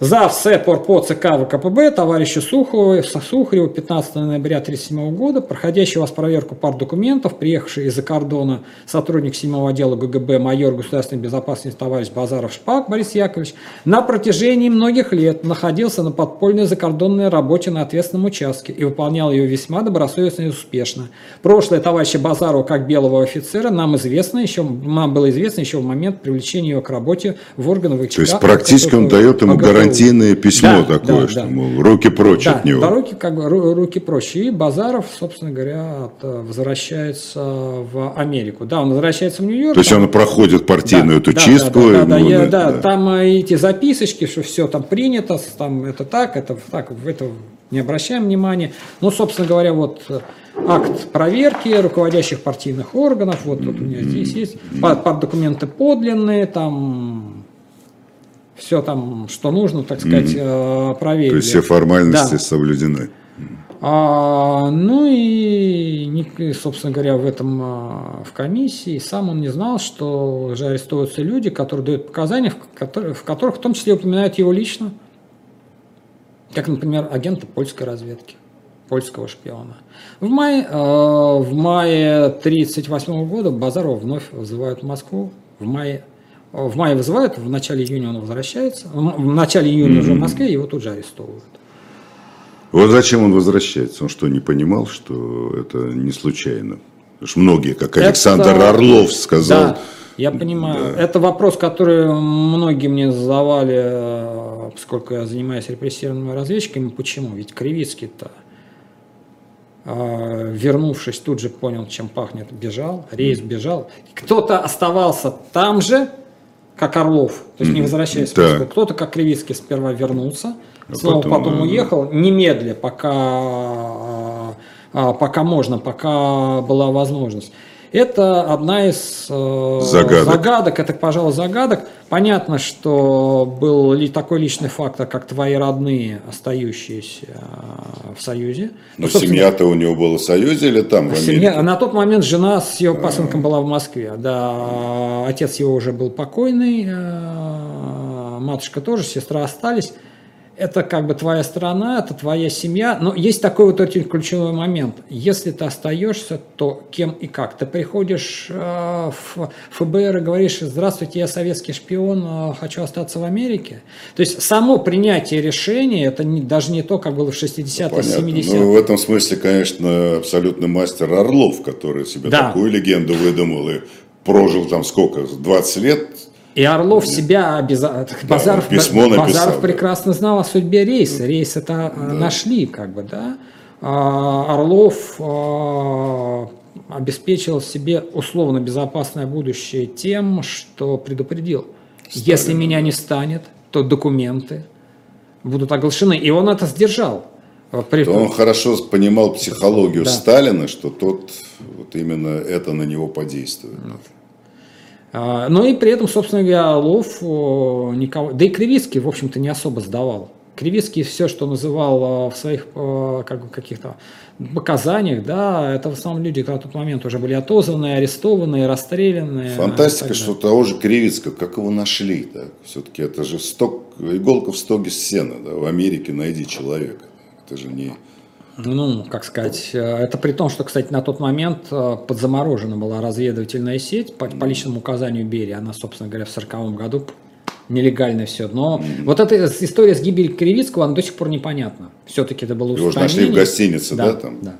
Зав. СЭПОР по ЦК ВКПБ товарищу Сухову, Сухареву 15 ноября 1937 года, проходящий вас проверку пар документов, приехавший из-за кордона сотрудник 7 отдела ГГБ, майор государственной безопасности товарищ Базаров Шпак Борис Яковлевич, на протяжении многих лет находился на подпольной закордонной работе на ответственном участке и выполнял ее весьма добросовестно и успешно. Прошлое товарища Базарова как белого офицера нам известно еще, нам было известно еще в момент привлечения его к работе в органы ВЧК. То есть практически он дает ему ОГПУ. Гарантийное письмо Да, такое, да, что, да. мол, руки прочь Да, от него. да, руки, как бы, ру- руки проще. И Базаров, собственно говоря, э, возвращается в Америку. Да, он возвращается в Нью-Йорк. То есть он проходит партийную эту да, чистку. Да, да, да, я- да, да, да. там э, эти записочки, что все там принято, там это так, это так, в это не обращаем внимания. Ну, собственно говоря, вот э, акт проверки руководящих партийных органов, вот тут у меня здесь есть, под, под документы подлинные, там все там, что нужно, так сказать, э, проверили. То есть все формальности Да. соблюдены. А, ну и, собственно говоря, в этом а, в комиссии сам он не знал, что уже арестовываются люди, которые дают показания, в, которых, в которых в том числе упоминают его лично, как, например, агента польской разведки, польского шпиона. В мае, а, в мае 1938 года Базарова вновь вызывают в Москву. В мае, в мае вызывают, в начале июня он возвращается. В начале июня уже в Москве его тут же арестовывают. Вот зачем он возвращается? Он что, не понимал, что это не случайно? Потому что многие, как Это- Александр Орлов сказал, Да, я понимаю. Это вопрос, который многие мне задавали, э, поскольку я занимаюсь репрессированными разведчиками. Почему? Ведь Кривицкий-то, э, вернувшись, тут же понял, чем пахнет, бежал, рейс бежал. Кто-то оставался там же, как Орлов, то есть не возвращаясь в Так. Москву. Кто-то, как Кривицкий, сперва вернулся, А снова потом, потом, э, уехал, немедля, пока, а, пока можно, пока была возможность. Это одна из э, Загадок. загадок, это, пожалуй, загадок. Понятно, что был ли такой личный фактор, как твои родные, остающиеся э, в Союзе. ну, Ну, собственно, семья-то у него была в Союзе или там, в Америке? Семья- на тот момент жена с А. его пасынком была в Москве. Да, отец его уже был покойный, э, матушка тоже, сестра остались. Это как бы твоя страна, это твоя семья. Но есть такой вот очень ключевой момент. Если ты остаешься, то кем и как? Ты приходишь э, в ФБР и говоришь, здравствуйте, я советский шпион, э, хочу остаться в Америке. То есть само принятие решения, это не- даже не то, как было в 60-е, Понятно. 70-е. Ну, в этом смысле, конечно, абсолютно мастер Орлов, который себе Да. такую легенду выдумал и прожил там сколько, 20 лет. И Орлов себя обяза... Базаров, письмо написал, Базаров да. прекрасно знал о судьбе рейса. Рейс это э, нашли, как бы, да. А, Орлов а, обеспечил себе условно безопасное будущее тем, что предупредил. Если меня не станет, то документы будут оглашены. И он это сдержал. Э, При- он хорошо понимал психологию Да. Сталина, что тот вот именно это на него подействует. А, Но и при этом, собственно говоря, Орлов о, никого... Да и Кривицкий, в общем-то, не особо сдавал. Кривицкий все, что называл э, в своих э, как каких-то показаниях, да, это в основном люди, которые на тот момент уже были отозваны, арестованы, расстреляны. Фантастика, и так что того же Кривицкого, как его нашли, да? Все-таки это же сток, иголка в стоге сена, да? В Америке найди человека. Это же не... Ну, как сказать, э, это при том, что, кстати, на тот момент э, подзаморожена была разведывательная сеть по, по личному указанию Берии. Она, собственно говоря, в 1940 году нелегально все. Но вот эта история с гибелью Кривицкого, она до сих пор непонятна. Все-таки это было Его же нашли в устранение. гостинице, да, там? Да.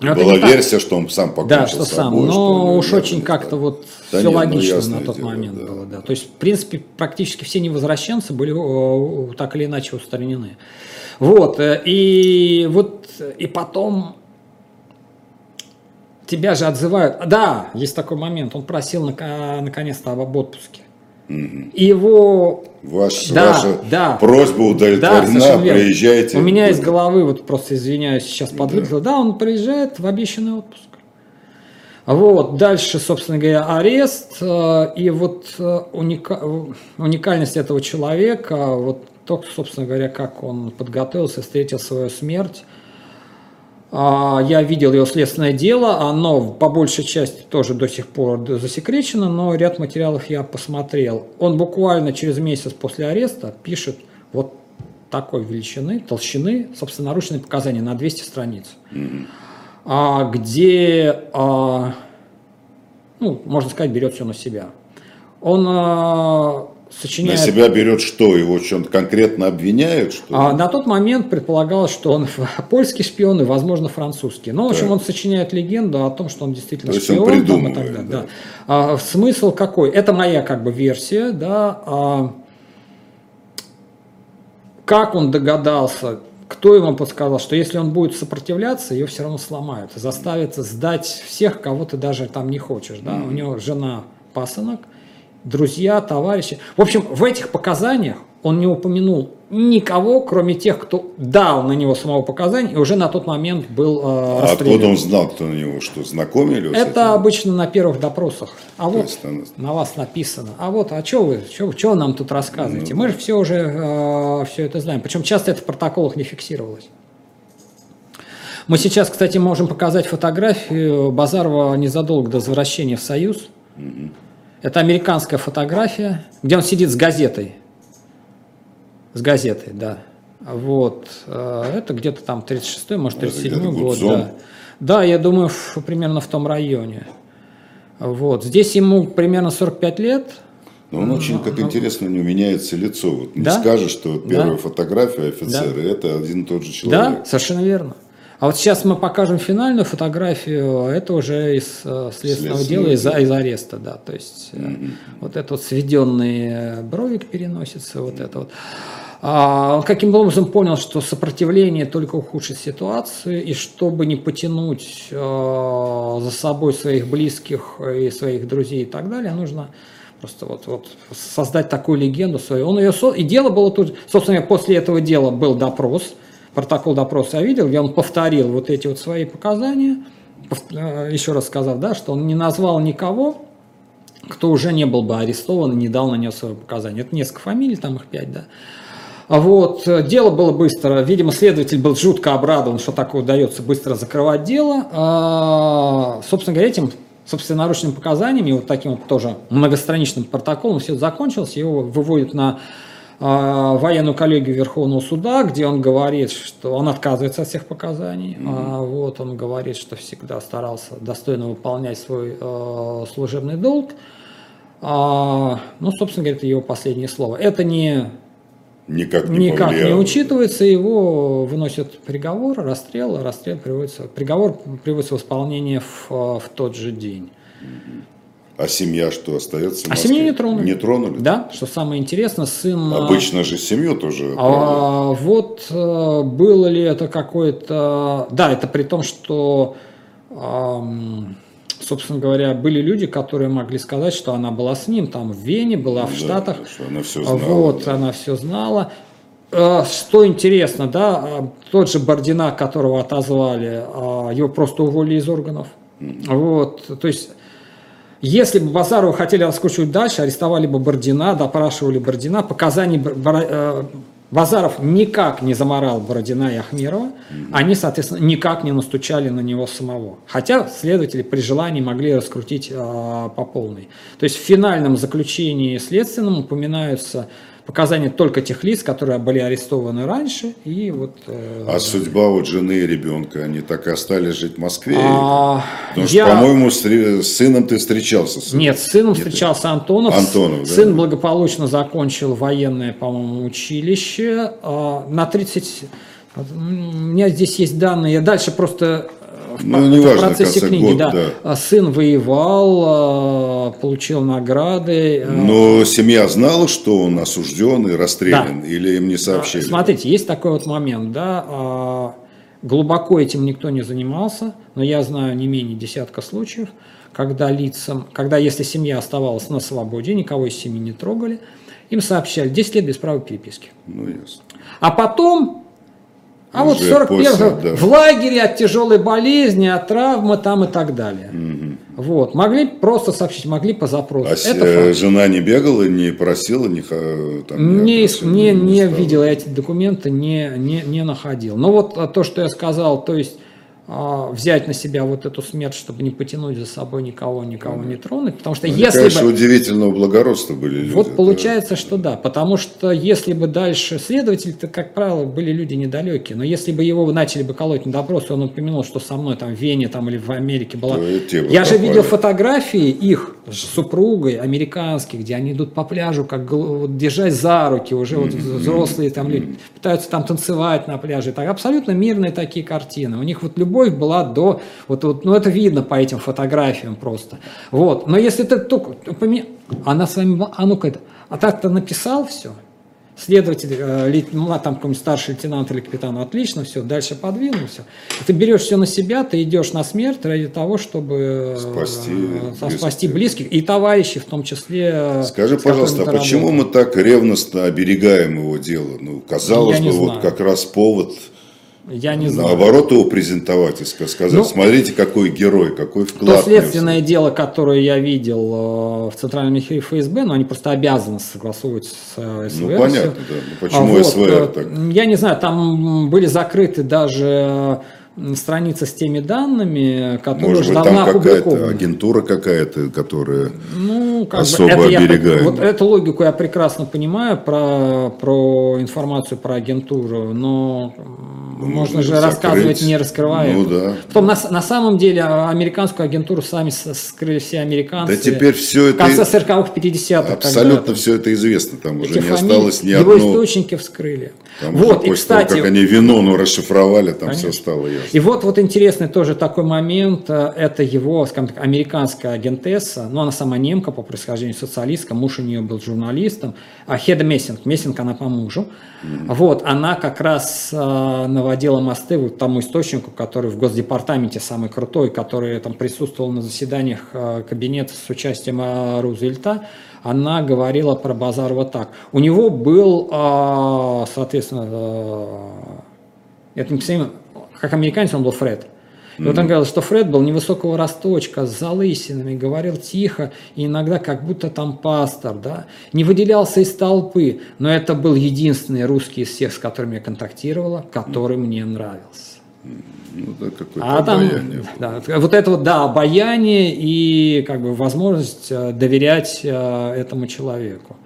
Это Была не так. версия, что он сам покончил Да, что сам. собой, Но что уж очень как-то вот Да все нет, ну, логично ясное на тот дело, момент да. было, да. То есть, в принципе, практически все невозвращенцы были о, так или иначе устранены. Вот, э, и вот, и потом тебя же отзывают. Да, есть такой момент, он просил нака- наконец-то об отпуске. Его Ваш, Да, ваша да. просьба удовлетворена, верно. приезжайте. У меня из головы, вот просто извиняюсь, сейчас подвыглядело. Да, он приезжает в обещанный отпуск. Вот, дальше, собственно говоря, арест. э, И вот э, уника- уникальность этого человека, вот то, собственно говоря, как он подготовился, встретил свою смерть. А, Я видел его следственное дело, оно по большей части тоже до сих пор засекречено, но ряд материалов я посмотрел. Он буквально через месяц после ареста пишет вот такой величины, толщины, собственноручные показания на 200 страниц, а, где, а, ну, можно сказать, берет все на себя. Он а, На сочиняет... себя берет что? Его что-то конкретно обвиняют? Что? А на тот момент предполагалось, что он <laughs> польский шпион и, возможно, французский. Но, в общем, Так. он сочиняет легенду о том, что он действительно То есть он шпион. там и придумывает, так далее, да. да. А, смысл какой? Это моя как бы версия, да. А, как он догадался, кто ему подсказал, что если он будет сопротивляться, ее все равно сломают, заставят сдать всех, кого ты даже там не хочешь. Да? У него жена пасынок, друзья, товарищи. В общем, в этих показаниях он не упомянул никого, кроме тех, кто дал на него самого показания и уже на тот момент был э, А откуда он знал, кто на него что? Знакомили? Это обычно на первых допросах. А вот есть он- на вас написано. А вот, а что вы, что вы нам тут рассказываете? Ну Мы же все уже все это знаем. Причем часто это в протоколах не фиксировалось. Мы сейчас, кстати, можем показать фотографию Базарова незадолго до возвращения в Союз. Это американская фотография, где он сидит с газетой. С газетой, да. Вот. э, Это где-то там 36-й, может, Это 37-й где-то год. Да. да, я думаю, примерно в том районе. Вот. Здесь ему примерно 45 лет. Но он очень, как интересно, у него меняется лицо. Вот не Да? скажешь, что первая Да. фотография офицера это один и тот же человек. Да, совершенно верно. А вот сейчас мы покажем финальную фотографию, это уже из э, следственного Следственного дела, из, из ареста, да. То есть э, вот этот вот сведенный бровик переносится, вот это вот. А он каким образом понял, что сопротивление только ухудшит ситуацию, и чтобы не потянуть э, за собой своих близких и своих друзей и так далее, нужно просто вот, вот создать такую легенду свою. Он ее со... И дело было тут, собственно, после этого дела был допрос, протокол допроса я видел, где он повторил вот эти вот свои показания, э, еще раз сказав, да, что он не назвал никого, кто уже не был бы арестован и не дал на него свое показание. Это несколько фамилий, там их пять, да. Вот, э, дело было быстро. Видимо, следователь был жутко обрадован, что так удается быстро закрывать дело. А, собственно говоря, этим собственноручным показаниями, вот таким вот тоже многостраничным протоколом все закончилось. Его выводят на военную коллегию Верховного суда, где он говорит, что он отказывается от всех показаний. А, вот он говорит, что всегда старался достойно выполнять свой э, служебный долг. А, ну, собственно говоря, это его последнее слово. Это не Никак не никак не учитывается, его выносят приговор, расстрел, расстрел приводится, приговор приводится в исполнение в, в тот же день. А семья что, остается А семью не тронули. Не тронули? Да, что самое интересное, сын... э, Обычно же семью тоже. А, вот э, было ли это какое-то... Да, это при том, что, собственно говоря, были люди, которые могли сказать, что она была с ним, там в Вене, была в Да, Штатах. что она все знала. Вот, да. она все знала. Э, Что интересно, да, тот же Бордина, которого отозвали, его просто уволили из органов. Вот, то есть, если бы Базарова хотели раскручивать дальше, арестовали бы Бордина, допрашивали Бордина, показаний э, Базаров никак не заморал Бородина и Ахмерова, они, соответственно, никак не настучали на него самого. Хотя следователи при желании могли раскрутить э, по полной. То есть в финальном заключении следственном упоминаются показания только тех лиц, которые были арестованы раньше, и вот... э, А судьба вот жены и ребенка, они так и остались жить в Москве? а, Потому что, я- по-моему, стри- с сыном ты встречался. С... Нет, с сыном Нет, встречался Антонов. Антонов, да. Сын благополучно закончил военное, по-моему, училище. А, На 30... вот, м, У меня здесь есть данные. Я дальше просто Ну, в неважно, процессе конце книги, год, да. да. А Сын воевал, а, получил награды. а, Но семья знала, что он осужден и расстрелян, или им не сообщили? Смотрите, есть такой вот момент, да, глубоко этим никто не занимался, но я знаю не менее десятка случаев, когда лицам, когда если семья оставалась на свободе, никого из семьи не трогали, им сообщали 10 лет без права переписки. Ну, ясно. А потом, а вот в Уже 41 после, да. в лагере от тяжелой болезни, от травмы там и так далее. Вот. Могли просто сообщить, могли по запросу. А Это э, факт. жена не бегала, не просила, не, там, Не, обращения, не, не стала? видел я эти документы, не, не, не находил. Но вот а, то, что я сказал, то есть взять на себя вот эту смерть, чтобы не потянуть за собой никого, никого не тронуть, потому что Они, если конечно, бы... удивительного благородства были люди. Вот получается, что да, потому что если бы дальше следователи-то, как правило, были люди недалекие, но если бы его начали бы колоть на допрос, и он упомянул, что со мной там в Вене там, или в Америке была... То Я же видел фотографии их с супругой американских, где они идут по пляжу, как вот, держась за руки, уже вот взрослые там люди, пытаются там танцевать на пляже. Так абсолютно мирные такие картины. У них вот любовь была до... Вот, вот, ну, это видно по этим фотографиям просто. Вот. Но если ты только... упомя- Она с вами... А ну-ка это... А так-то написал все. Следователь, э, ну, там какой-нибудь старший лейтенант или капитан, отлично, все, дальше подвинул, все. ты берешь все на себя, ты идешь на смерть ради того, чтобы э, Спасти близких. спасти близких и товарищей в том числе. э, Скажи, пожалуйста, а почему работал. мы так ревностно оберегаем его дело? Ну, казалось Я бы, вот знаю. как раз повод Я не знаю. наоборот его презентовать и ска- сказать, Ну, смотрите, какой герой, какой То вклад. следственное дело, которое я видел э, в Центральном эфире ФСБ, но они просто обязаны согласовывать с э, СВР. Ну, понятно, да. Ну, почему вот, СВР э, так? Я не знаю, там были закрыты даже м, страницы с теми данными, которые Может быть, давно там какая-то агентура какая-то, которая... Ну, как особо бы, это я- оберегаем. вот эту логику я прекрасно понимаю про, про информацию про агентуру, но можно же закрыть. рассказывать, не раскрывая. Ну да. Потом на, на самом деле а, американскую агентуру сами скрыли все американцы. Да теперь все В это... конце 40-х, 50-х. Абсолютно все это известно. Там уже не фамилии, осталось ни его одного... источники вскрыли. Там уже вот, и, после кстати, того, как они вино ну, расшифровали, там Конечно. все стало ясно. И вот, вот интересный тоже такой момент, э, это его, скажем так, американская агентесса, ну, она сама немка по происхождению социалистка, муж у нее был журналистом, а Хеда Мессинг, Мессинг она по мужу, вот, она как раз э, наводила мосты вот тому источнику, который в Госдепартаменте самый крутой, который там присутствовал на заседаниях э, кабинета с участием э, Рузвельта, она говорила про Базарова так. У него был, э, соответственно, это не как американец он был Фред. И вот он говорил, что Фред был невысокого росточка, с залысинами, говорил тихо, и иногда как будто там пастор, да, не выделялся из толпы, но это был единственный русский из всех, с которыми я контактировала, который мне нравился. Ну да, какое-то А там, обаяние. да, вот это вот, да, обаяние и как бы возможность э, доверять э, этому человеку.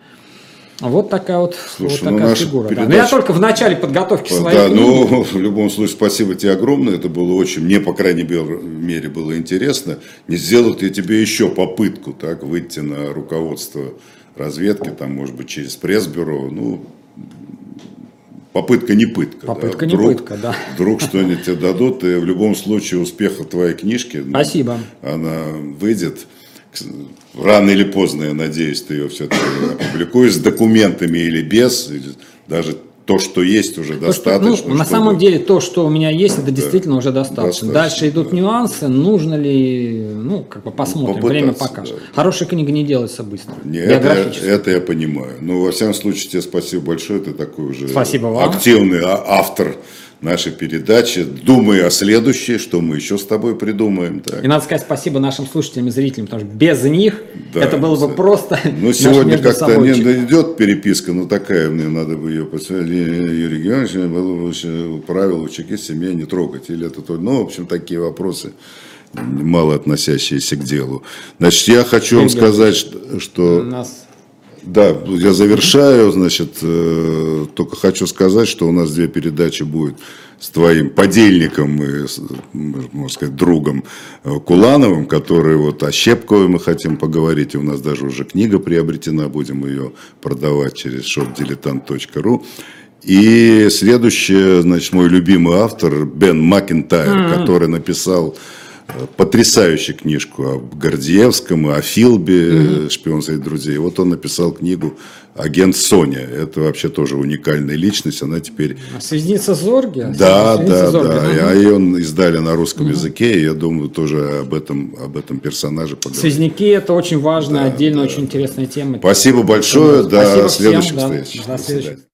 Вот такая вот, Слушай, вот ну, такая наша фигура. да. передача- Но я только в начале подготовки своей Да, книги. ну, <laughs> в любом случае, спасибо тебе огромное. Это было очень, мне, по крайней мере, было интересно. Не сделал я тебе еще попытку, так, выйти на руководство разведки, там, может быть, через пресс-бюро. Ну, попытка не пытка. да. Попытка не Вдруг- пытка, да. Вдруг <laughs> что-нибудь тебе дадут, и в любом случае успеха твоей книжки. ну, Спасибо. Она выйдет. Рано или поздно, я надеюсь, ты ее все-таки опубликуешь с документами или без. Даже то, что есть, уже То, что, достаточно. ну, на чтобы- самом деле то, что у меня есть, это действительно уже достаточно. Достаточно, Дальше идут да. нюансы, нужно ли, ну, как бы посмотрим, время покажет. да. Хорошая книга не делается быстро. Не, это, это я понимаю. Ну, во всяком случае, тебе спасибо большое. Ты такой уже Спасибо вам. активный а- автор нашей передачи. Думай о следующей, что мы еще с тобой придумаем. Так. И надо сказать спасибо нашим слушателям и зрителям, потому что без них Да, это было бы просто Ну, сегодня как-то не идет переписка, но такая, мне надо бы ее посмотреть. Юрий Георгиевич, было бы вообще правило у чекиста семья не трогать. Или это то. Ну, в общем, такие вопросы мало относящиеся к делу. Значит, я хочу вам сказать, что, что У нас да, я завершаю, значит, э, только хочу сказать, что у нас две передачи будет с твоим подельником и, можно сказать, другом э, Кулановым, который вот о Щепковой мы хотим поговорить, и у нас даже уже книга приобретена, будем ее продавать через shopdiletant.ru. И следующий, значит, мой любимый автор Бен Макентайр, который написал потрясающую книжку о Гордеевском, и о Филбе, шпион среди друзей. Вот он написал книгу «Агент Соня». Это вообще тоже уникальная личность. Она теперь Связница Зорги? да, Связница да, Зорги, да. А ее издали на русском языке, и я думаю тоже об этом, об этом персонаже поговорим. Связники это очень важная, отдельно очень интересная тема. Спасибо большое, до Спасибо всем, следующих да. встреч. До До следующих.